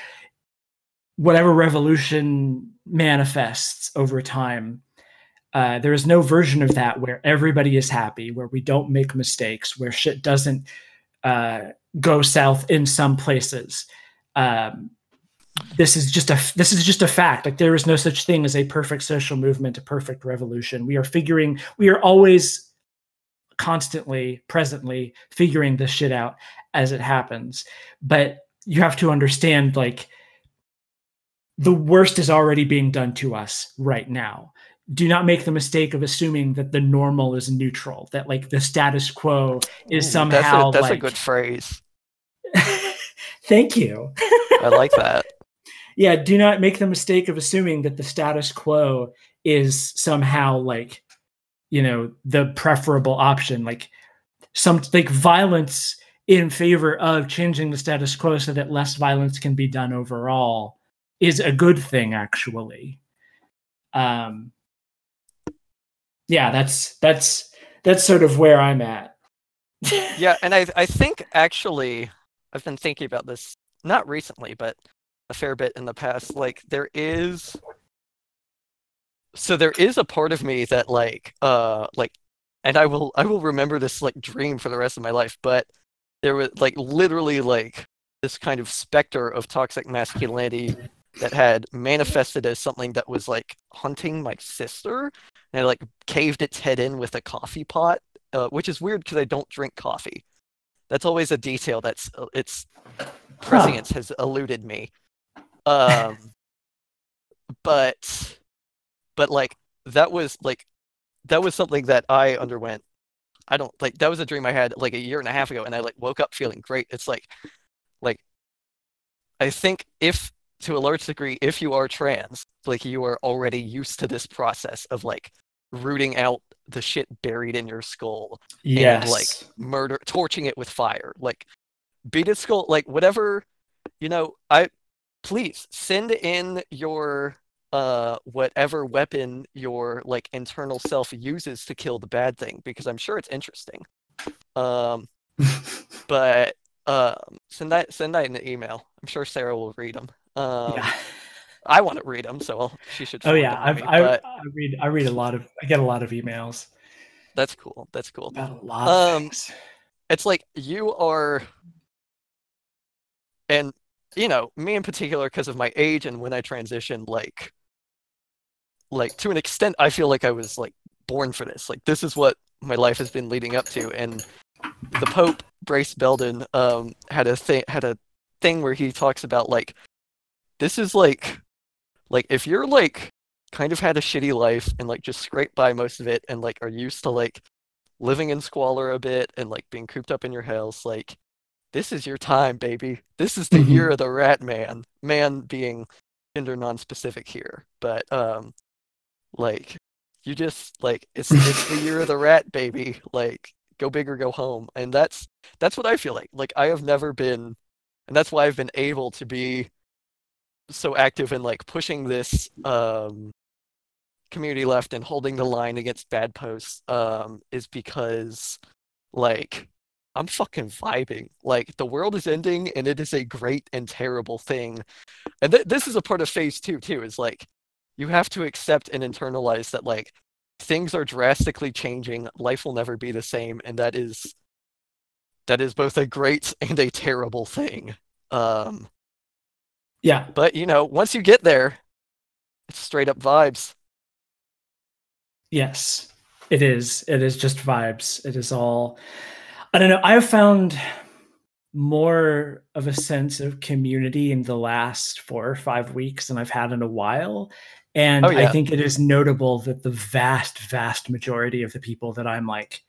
whatever revolution manifests over time uh, there is no version of that where everybody is happy, where we don't make mistakes, where shit doesn't uh, go south in some places. Um, this is just a this is just a fact. Like there is no such thing as a perfect social movement, a perfect revolution. We are figuring. We are always constantly, presently figuring this shit out as it happens. But you have to understand, like the worst is already being done to us right now do not make the mistake of assuming that the normal is neutral that like the status quo is Ooh, somehow that's, a, that's like... a good phrase. Thank you. I like that. Yeah do not make the mistake of assuming that the status quo is somehow like you know the preferable option like some like violence in favor of changing the status quo so that less violence can be done overall is a good thing actually. Um yeah that's that's that's sort of where i'm at. Yeah and i i think actually i've been thinking about this not recently but a fair bit in the past like there is so there is a part of me that like uh like and i will i will remember this like dream for the rest of my life but there was like literally like this kind of specter of toxic masculinity that had manifested as something that was like hunting my sister and it like caved its head in with a coffee pot uh, which is weird because i don't drink coffee. That's always a detail that's uh, its prescience huh. has eluded me. Um but but like that was like that was something that i underwent. I don't like that was a dream i had like a year and a half ago and i like woke up feeling great. It's like like i think if to a large degree, if you are trans, like you are already used to this process of like rooting out the shit buried in your skull. Yes. And like murder, torching it with fire. Like beat its skull, like whatever, you know, I please send in your uh whatever weapon your like internal self uses to kill the bad thing because I'm sure it's interesting. Um but um send that send that in the email. I'm sure Sarah will read them. Um, yeah. I want to read them, so she should. Oh yeah, I, I, I, read. I read a lot of. I get a lot of emails. That's cool. That's cool. About a lot um, things. It's like you are, and you know me in particular because of my age and when I transitioned, like, like to an extent, I feel like I was like born for this. Like this is what my life has been leading up to, and the Pope Brace Belden um, had a thing had a thing where he talks about like this is like like if you're like kind of had a shitty life and like just scrape by most of it and like are used to like living in squalor a bit and like being cooped up in your house like this is your time baby. This is the mm-hmm. year of the rat man. Man being gender non-specific here. But um like you just like it's it's the year of the rat baby. Like go big or go home. And that's that's what i feel like. Like i have never been and that's why i've been able to be so active in like pushing this um, community left and holding the line against bad posts um, is because like I'm fucking vibing. Like the world is ending and it is a great and terrible thing. And th- this is a part of phase two too. Is like you have to accept and internalize that like things are drastically changing. Life will never be the same, and that is that is both a great and a terrible thing. Um, yeah. But you know, once you get there, it's straight up vibes. Yes, it is. It is just vibes. It is all. I don't know. I've found more of a sense of community in the last four or five weeks than I've had in a while. And oh, yeah. I think it is notable that the vast, vast majority of the people that I'm like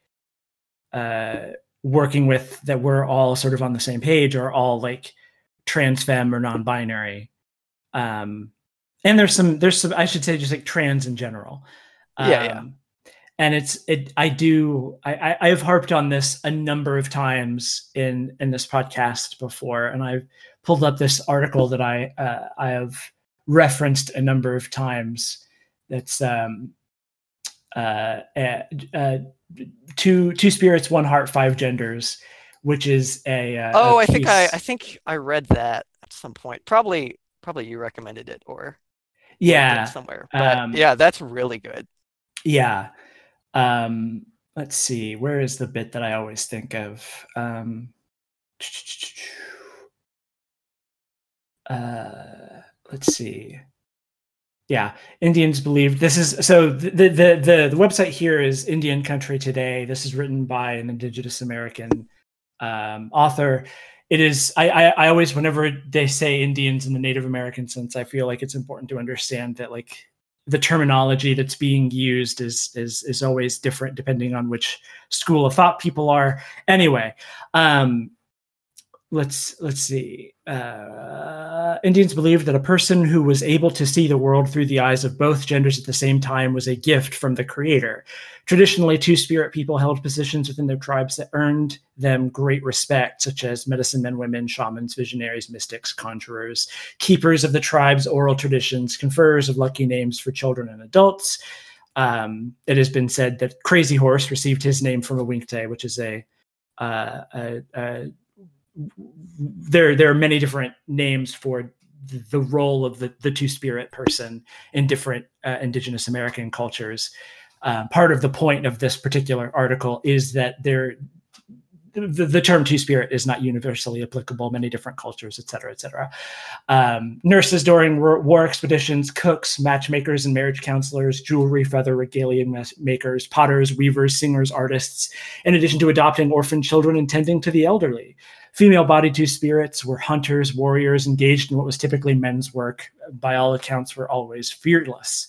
uh, working with, that we're all sort of on the same page, are all like trans femme or non-binary. Um and there's some there's some i should say just like trans in general. Um, yeah, yeah and it's it i do i i have harped on this a number of times in in this podcast before and i've pulled up this article that i uh, i have referenced a number of times. That's um uh, uh, uh two two spirits one heart five genders which is a. Uh, oh, a I think I I think I read that at some point. Probably probably you recommended it or yeah somewhere. But um, yeah, that's really good. Yeah. Um, let's see. Where is the bit that I always think of? Um, uh, let's see. Yeah, Indians believe this is so. The, the the the website here is Indian Country Today. This is written by an Indigenous American um, author. It is. I, I I always whenever they say Indians in the Native American sense, I feel like it's important to understand that like the terminology that's being used is is is always different depending on which school of thought people are. Anyway, um, let's let's see. Uh, Indians believed that a person who was able to see the world through the eyes of both genders at the same time was a gift from the Creator. Traditionally, two spirit people held positions within their tribes that earned them great respect, such as medicine men, women, shamans, visionaries, mystics, conjurers, keepers of the tribe's oral traditions, conferrers of lucky names for children and adults. Um, it has been said that Crazy Horse received his name from a Winkte, which is a, uh, a, a there there are many different names for the role of the, the two spirit person in different uh, indigenous american cultures. Uh, part of the point of this particular article is that there the, the term two spirit is not universally applicable many different cultures et cetera et cetera. Um, nurses during war, war, expeditions cooks matchmakers and marriage counselors jewelry feather regalia makers potters weavers singers artists in addition to adopting orphan children and tending to the elderly female body two spirits were hunters, warriors engaged in what was typically men's work. By all accounts, were always fearless.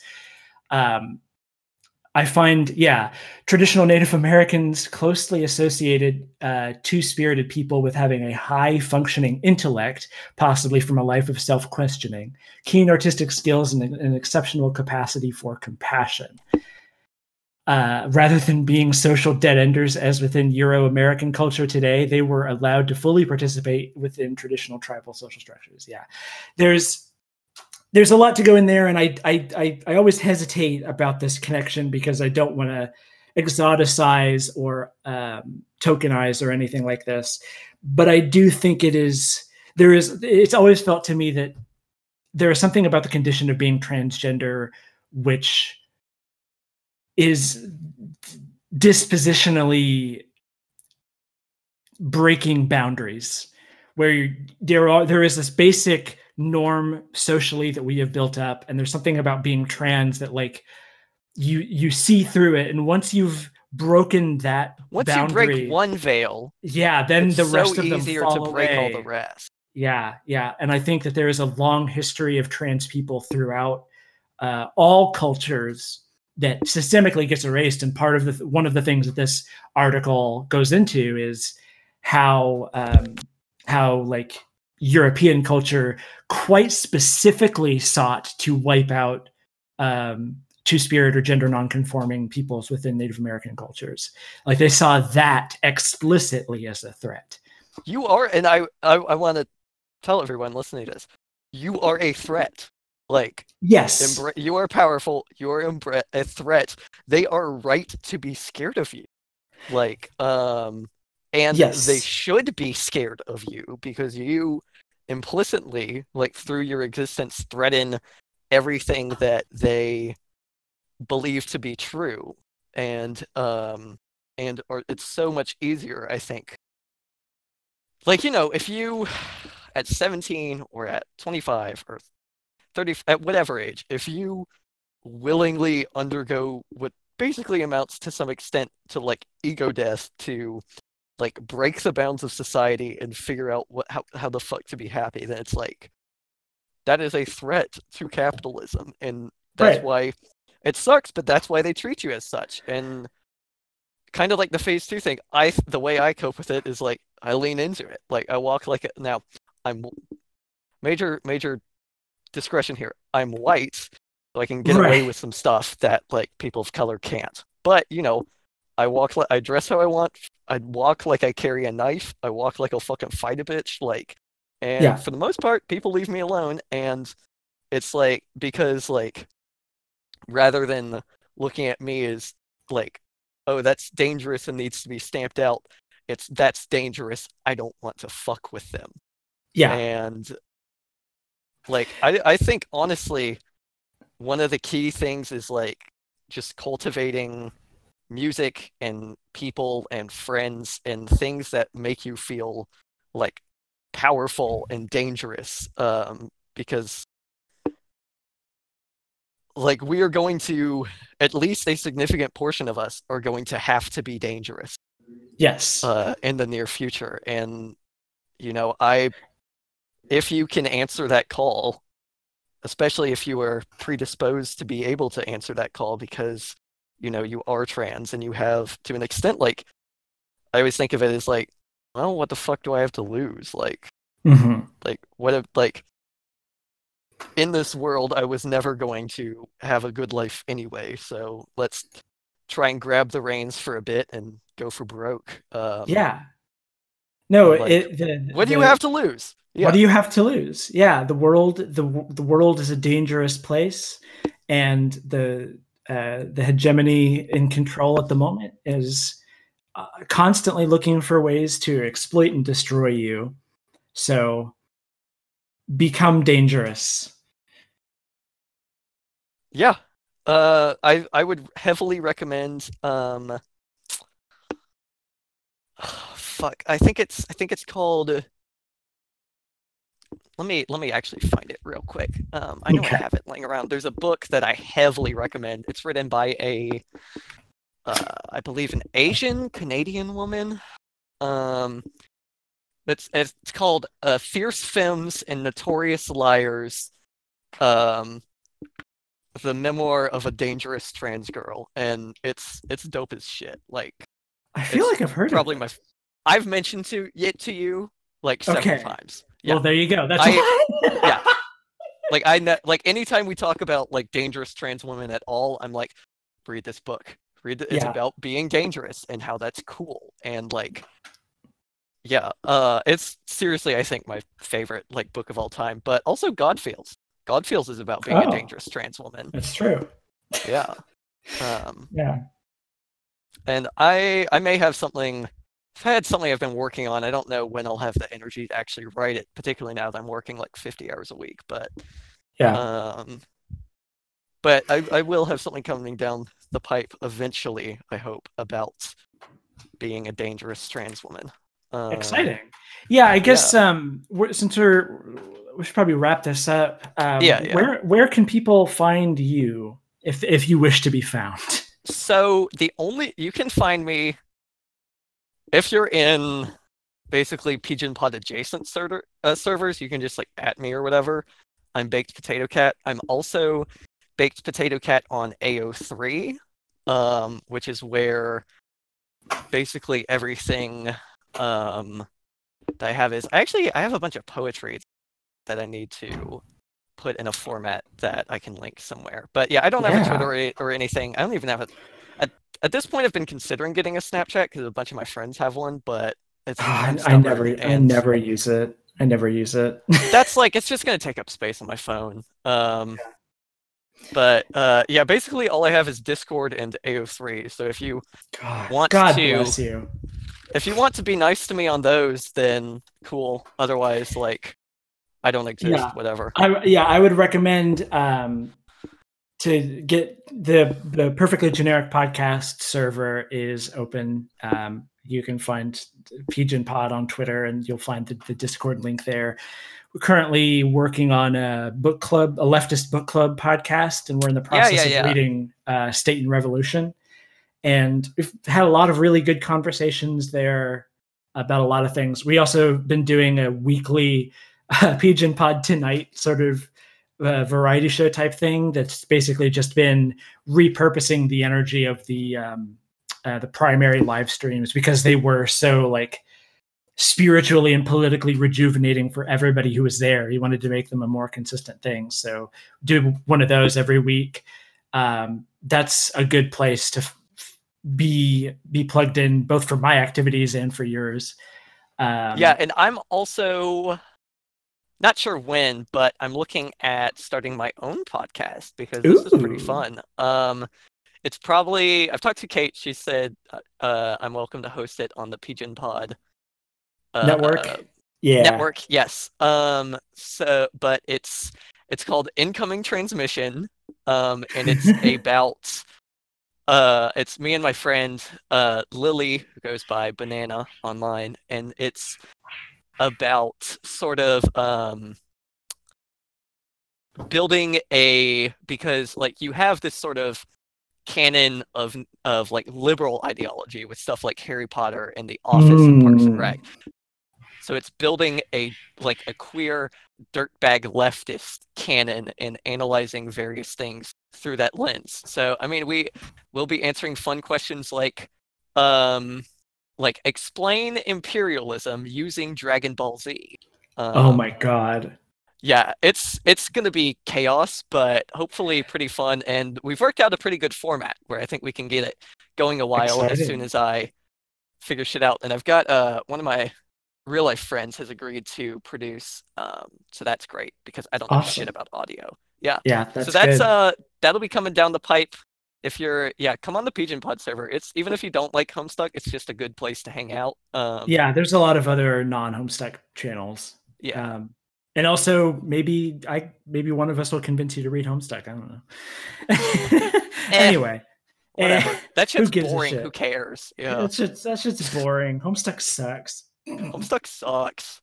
Um, I find, yeah, traditional Native Americans closely associated uh, two spirited people with having a high functioning intellect, possibly from a life of self questioning, keen artistic skills, and an exceptional capacity for compassion. Uh, rather than being social dead enders as within Euro American culture today, they were allowed to fully participate within traditional tribal social structures. Yeah, there's there's a lot to go in there, and I I I, I always hesitate about this connection because I don't want to exoticize or um, tokenize or anything like this. But I do think it is there is it's always felt to me that there is something about the condition of being transgender which is dispositionally breaking boundaries where there are there is this basic norm socially that we have built up and there's something about being trans that like you you see through it. And once you've broken that once boundary, you break one veil yeah then the rest so of them easier fall to break away. all the rest. Yeah yeah. And i think that there is a long history of trans people throughout uh, all cultures that systemically gets erased. And part of the one of the things that this article goes into is how um, how like European culture quite specifically sought to wipe out um, two spirit or gender nonconforming peoples within Native American cultures. Like they saw that explicitly as a threat. You are, and I I, I want to tell everyone listening to this, you are a threat. Like yes, embra- you are powerful. You are embra- a threat. They are right to be scared of you. Like um, and Yes. they should be scared of you because you implicitly, like through your existence, threaten everything that they believe to be true. And um, and or it's so much easier, I think. Like you know, if you at 17 or at 25 or 30 at whatever age if you willingly undergo what basically amounts to some extent to like ego death to like break the bounds of society and figure out what how, how the fuck to be happy then it's like that is a threat to capitalism and that's Right. why it sucks but that's why they treat you as such and kind of like the phase two thing i the way i cope with it is like i lean into it like i walk like it now i'm major major discretion here. I'm white, so I can get away with some stuff that like people of color can't. But you know, I walk like I dress how I want. I walk like I carry a knife. I walk like I'll fucking fight a bitch. Like, and Yeah. for the most part, people leave me alone. And it's like because like rather than looking at me as like, oh, that's dangerous and needs to be stamped out. It's that's dangerous. I don't want to fuck with them Yeah. and like I, I think honestly one of the key things is like just cultivating music and people and friends and things that make you feel like powerful and dangerous um, because like we are going to at least a significant portion of us are going to have to be dangerous Yes. uh, in the near future and you know i if you can answer that call especially if you are predisposed to be able to answer that call because you know you are trans and you have to an extent like i always think of it as like well what the fuck do i have to lose? Like hmm like what if like in this world i was never going to have a good life anyway so let's try and grab the reins for a bit and go for broke um, Yeah. No, like, it, the, what do you have to lose yeah What do you have to lose? Yeah, the world the the world is a dangerous place, and the uh, the hegemony in control at the moment is uh, constantly looking for ways to exploit and destroy you. So become dangerous. Yeah. Uh, I I would heavily recommend. Um, fuck. I think it's I think it's called. Let me let me actually find it real quick. Um, I know Okay. I have it laying around. There's a book that I heavily recommend. It's written by a, uh, I believe an Asian Canadian woman. Um, it's it's called uh, "Fierce Femmes and Notorious Liars." Um, the memoir of a dangerous trans girl, and it's it's dope as shit. Like I feel like I've heard probably my, I've mentioned to it to you like several Okay. times. Well, there you go. That's I- why- yeah. like I ne- like anytime we talk about like dangerous trans women at all, I'm like, read this book. Read the, it's Yeah. about being dangerous and how that's cool and like. Yeah, uh, it's seriously, I think my favorite like book of all time. But also, God Feels. God Feels is about being Oh. a dangerous trans woman. That's true. Yeah. Um, Yeah. and I I may have something. I've had something I've been working on. I don't know when I'll have the energy to actually write it, particularly now that I'm working like 50 hours a week. But Yeah. um, but I I will have something coming down the pipe eventually. I hope about being a dangerous trans woman. Um, Exciting. Yeah, I guess um we're, since we're we should probably wrap this up. Um, Yeah, yeah. Where where can people find you if if you wish to be found? So the only you can find me if you're in basically Pigeon Pod adjacent server, uh, servers, you can just like at me or whatever. I'm Baked Potato Cat. I'm also Baked Potato Cat on AO3, um, which is where basically everything um, that I have is actually I have a bunch of poetry that I need to put in a format that I can link somewhere. But yeah, I don't have Yeah. a Twitter or, or anything. I don't even have a. At, at this point, I've been considering getting a Snapchat because a bunch of my friends have one, but it's. Oh, I, I never I never use it. I never use it. That's like it's just gonna take up space on my phone. Um, but uh, yeah, basically all I have is Discord and AO3. So if you God, Want God to- bless you. if you want to be nice to me on those, then cool. Otherwise, like I don't exist. Yeah. Whatever. I, yeah, I would recommend um, to get the the perfectly generic podcast server is open. Um, you can find Pigeon Pod on Twitter, and you'll find the, the Discord link there. We're currently working on a book club, a leftist book club podcast, and we're in the Yeah, process yeah, of yeah. reading uh, State and Revolution. And we've had a lot of really good conversations there about a lot of things. We also been doing a weekly uh, Pigeon Pod Tonight sort of uh, variety show type thing that's basically just been repurposing the energy of the um, uh, the primary live streams because they were so like spiritually and politically rejuvenating for everybody who was there. He wanted to make them a more consistent thing. So do one of those every week. Um, that's a good place to f- be be plugged in both for my activities and for yours. Um, yeah, and I'm also not sure when, but I'm looking at starting my own podcast because this is pretty fun. Um, it's probably I've talked to Kate. She said uh, uh, I'm welcome to host it on the Pigeon Pod uh, Network? yeah. network yes um so but it's it's called incoming transmission um and it's about uh it's me and my friend uh lily who goes by banana online and it's about sort of um, building a because like you have this sort of canon of of like liberal ideology with stuff like Harry Potter and The Office and Parks and Mm. Rec. So it's building a like a queer dirtbag leftist canon and analyzing various things through that lens. So I mean we will be answering fun questions like um like explain imperialism using Dragon Ball Z. oh Um, my god. yeah, it's it's gonna be chaos, but hopefully pretty fun. And we've worked out a pretty good format where I think we can get it going a while as soon as I figure shit out. And I've got uh one of my real life friends has agreed to produce, um, so that's great because I don't know shit about audio. Yeah, Yeah, that's so that's good. uh that'll be coming down the pipe. If you're yeah, come on the Pigeon Pod server. It's even if you don't like Homestuck, it's just a good place to hang out. Um, yeah, there's a lot of other non-Homestuck channels. yeah. Um, and also maybe I maybe one of us will convince you to read Homestuck. I don't know. anyway, Whatever. eh, That shit's a boring. Who cares? Yeah. that's just that's just boring. Homestuck sucks. Homestuck sucks.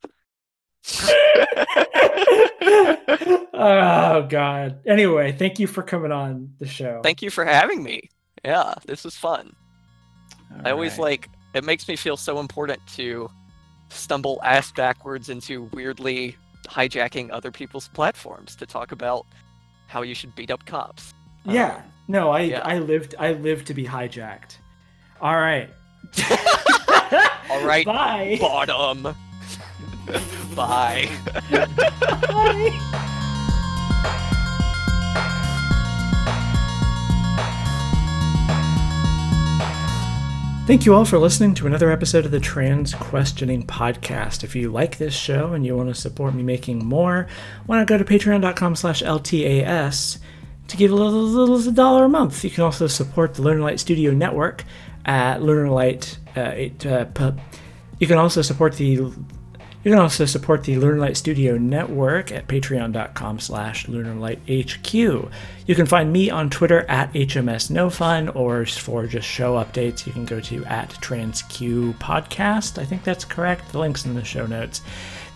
Oh god. Anyway, thank you for coming on the show. Thank you for having me. Yeah, this was fun. I always All right. like it makes me feel so important to stumble ass backwards into weirdly hijacking other people's platforms to talk about how you should beat up cops. Yeah. Um, no, I yeah. I lived I lived to be hijacked. All right. All right. Bye. Bottom. Bye. Bye. Thank you all for listening to another episode of the Trans Questioning Podcast. If you like this show and you want to support me making more, why not go to patreon.com slash LTAS to give a little, little dollar a month. You can also support the Lunar Light Studio Network at Lunar Light. Uh, it, uh, you can also support the you can also support the Lunar Light Studio Network at patreon.com slash lunarlighthq. You can find me on Twitter at HMSNoFun, or for just show updates, you can go to at TransQ Podcast. I think that's correct. The link's in the show notes.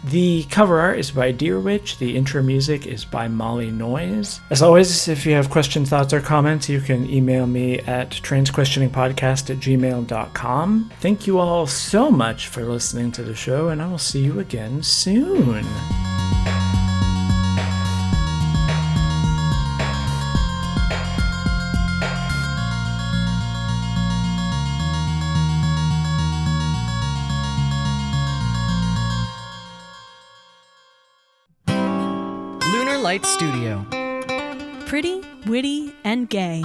The cover art is by Deer Witch. The intro music is by Molly Noise. As always, if you have questions, thoughts, or comments, you can email me at transquestioningpodcast at gmail.com. Thank you all so much for listening to the show, and I will see you again soon. Studio. Pretty, witty, and gay.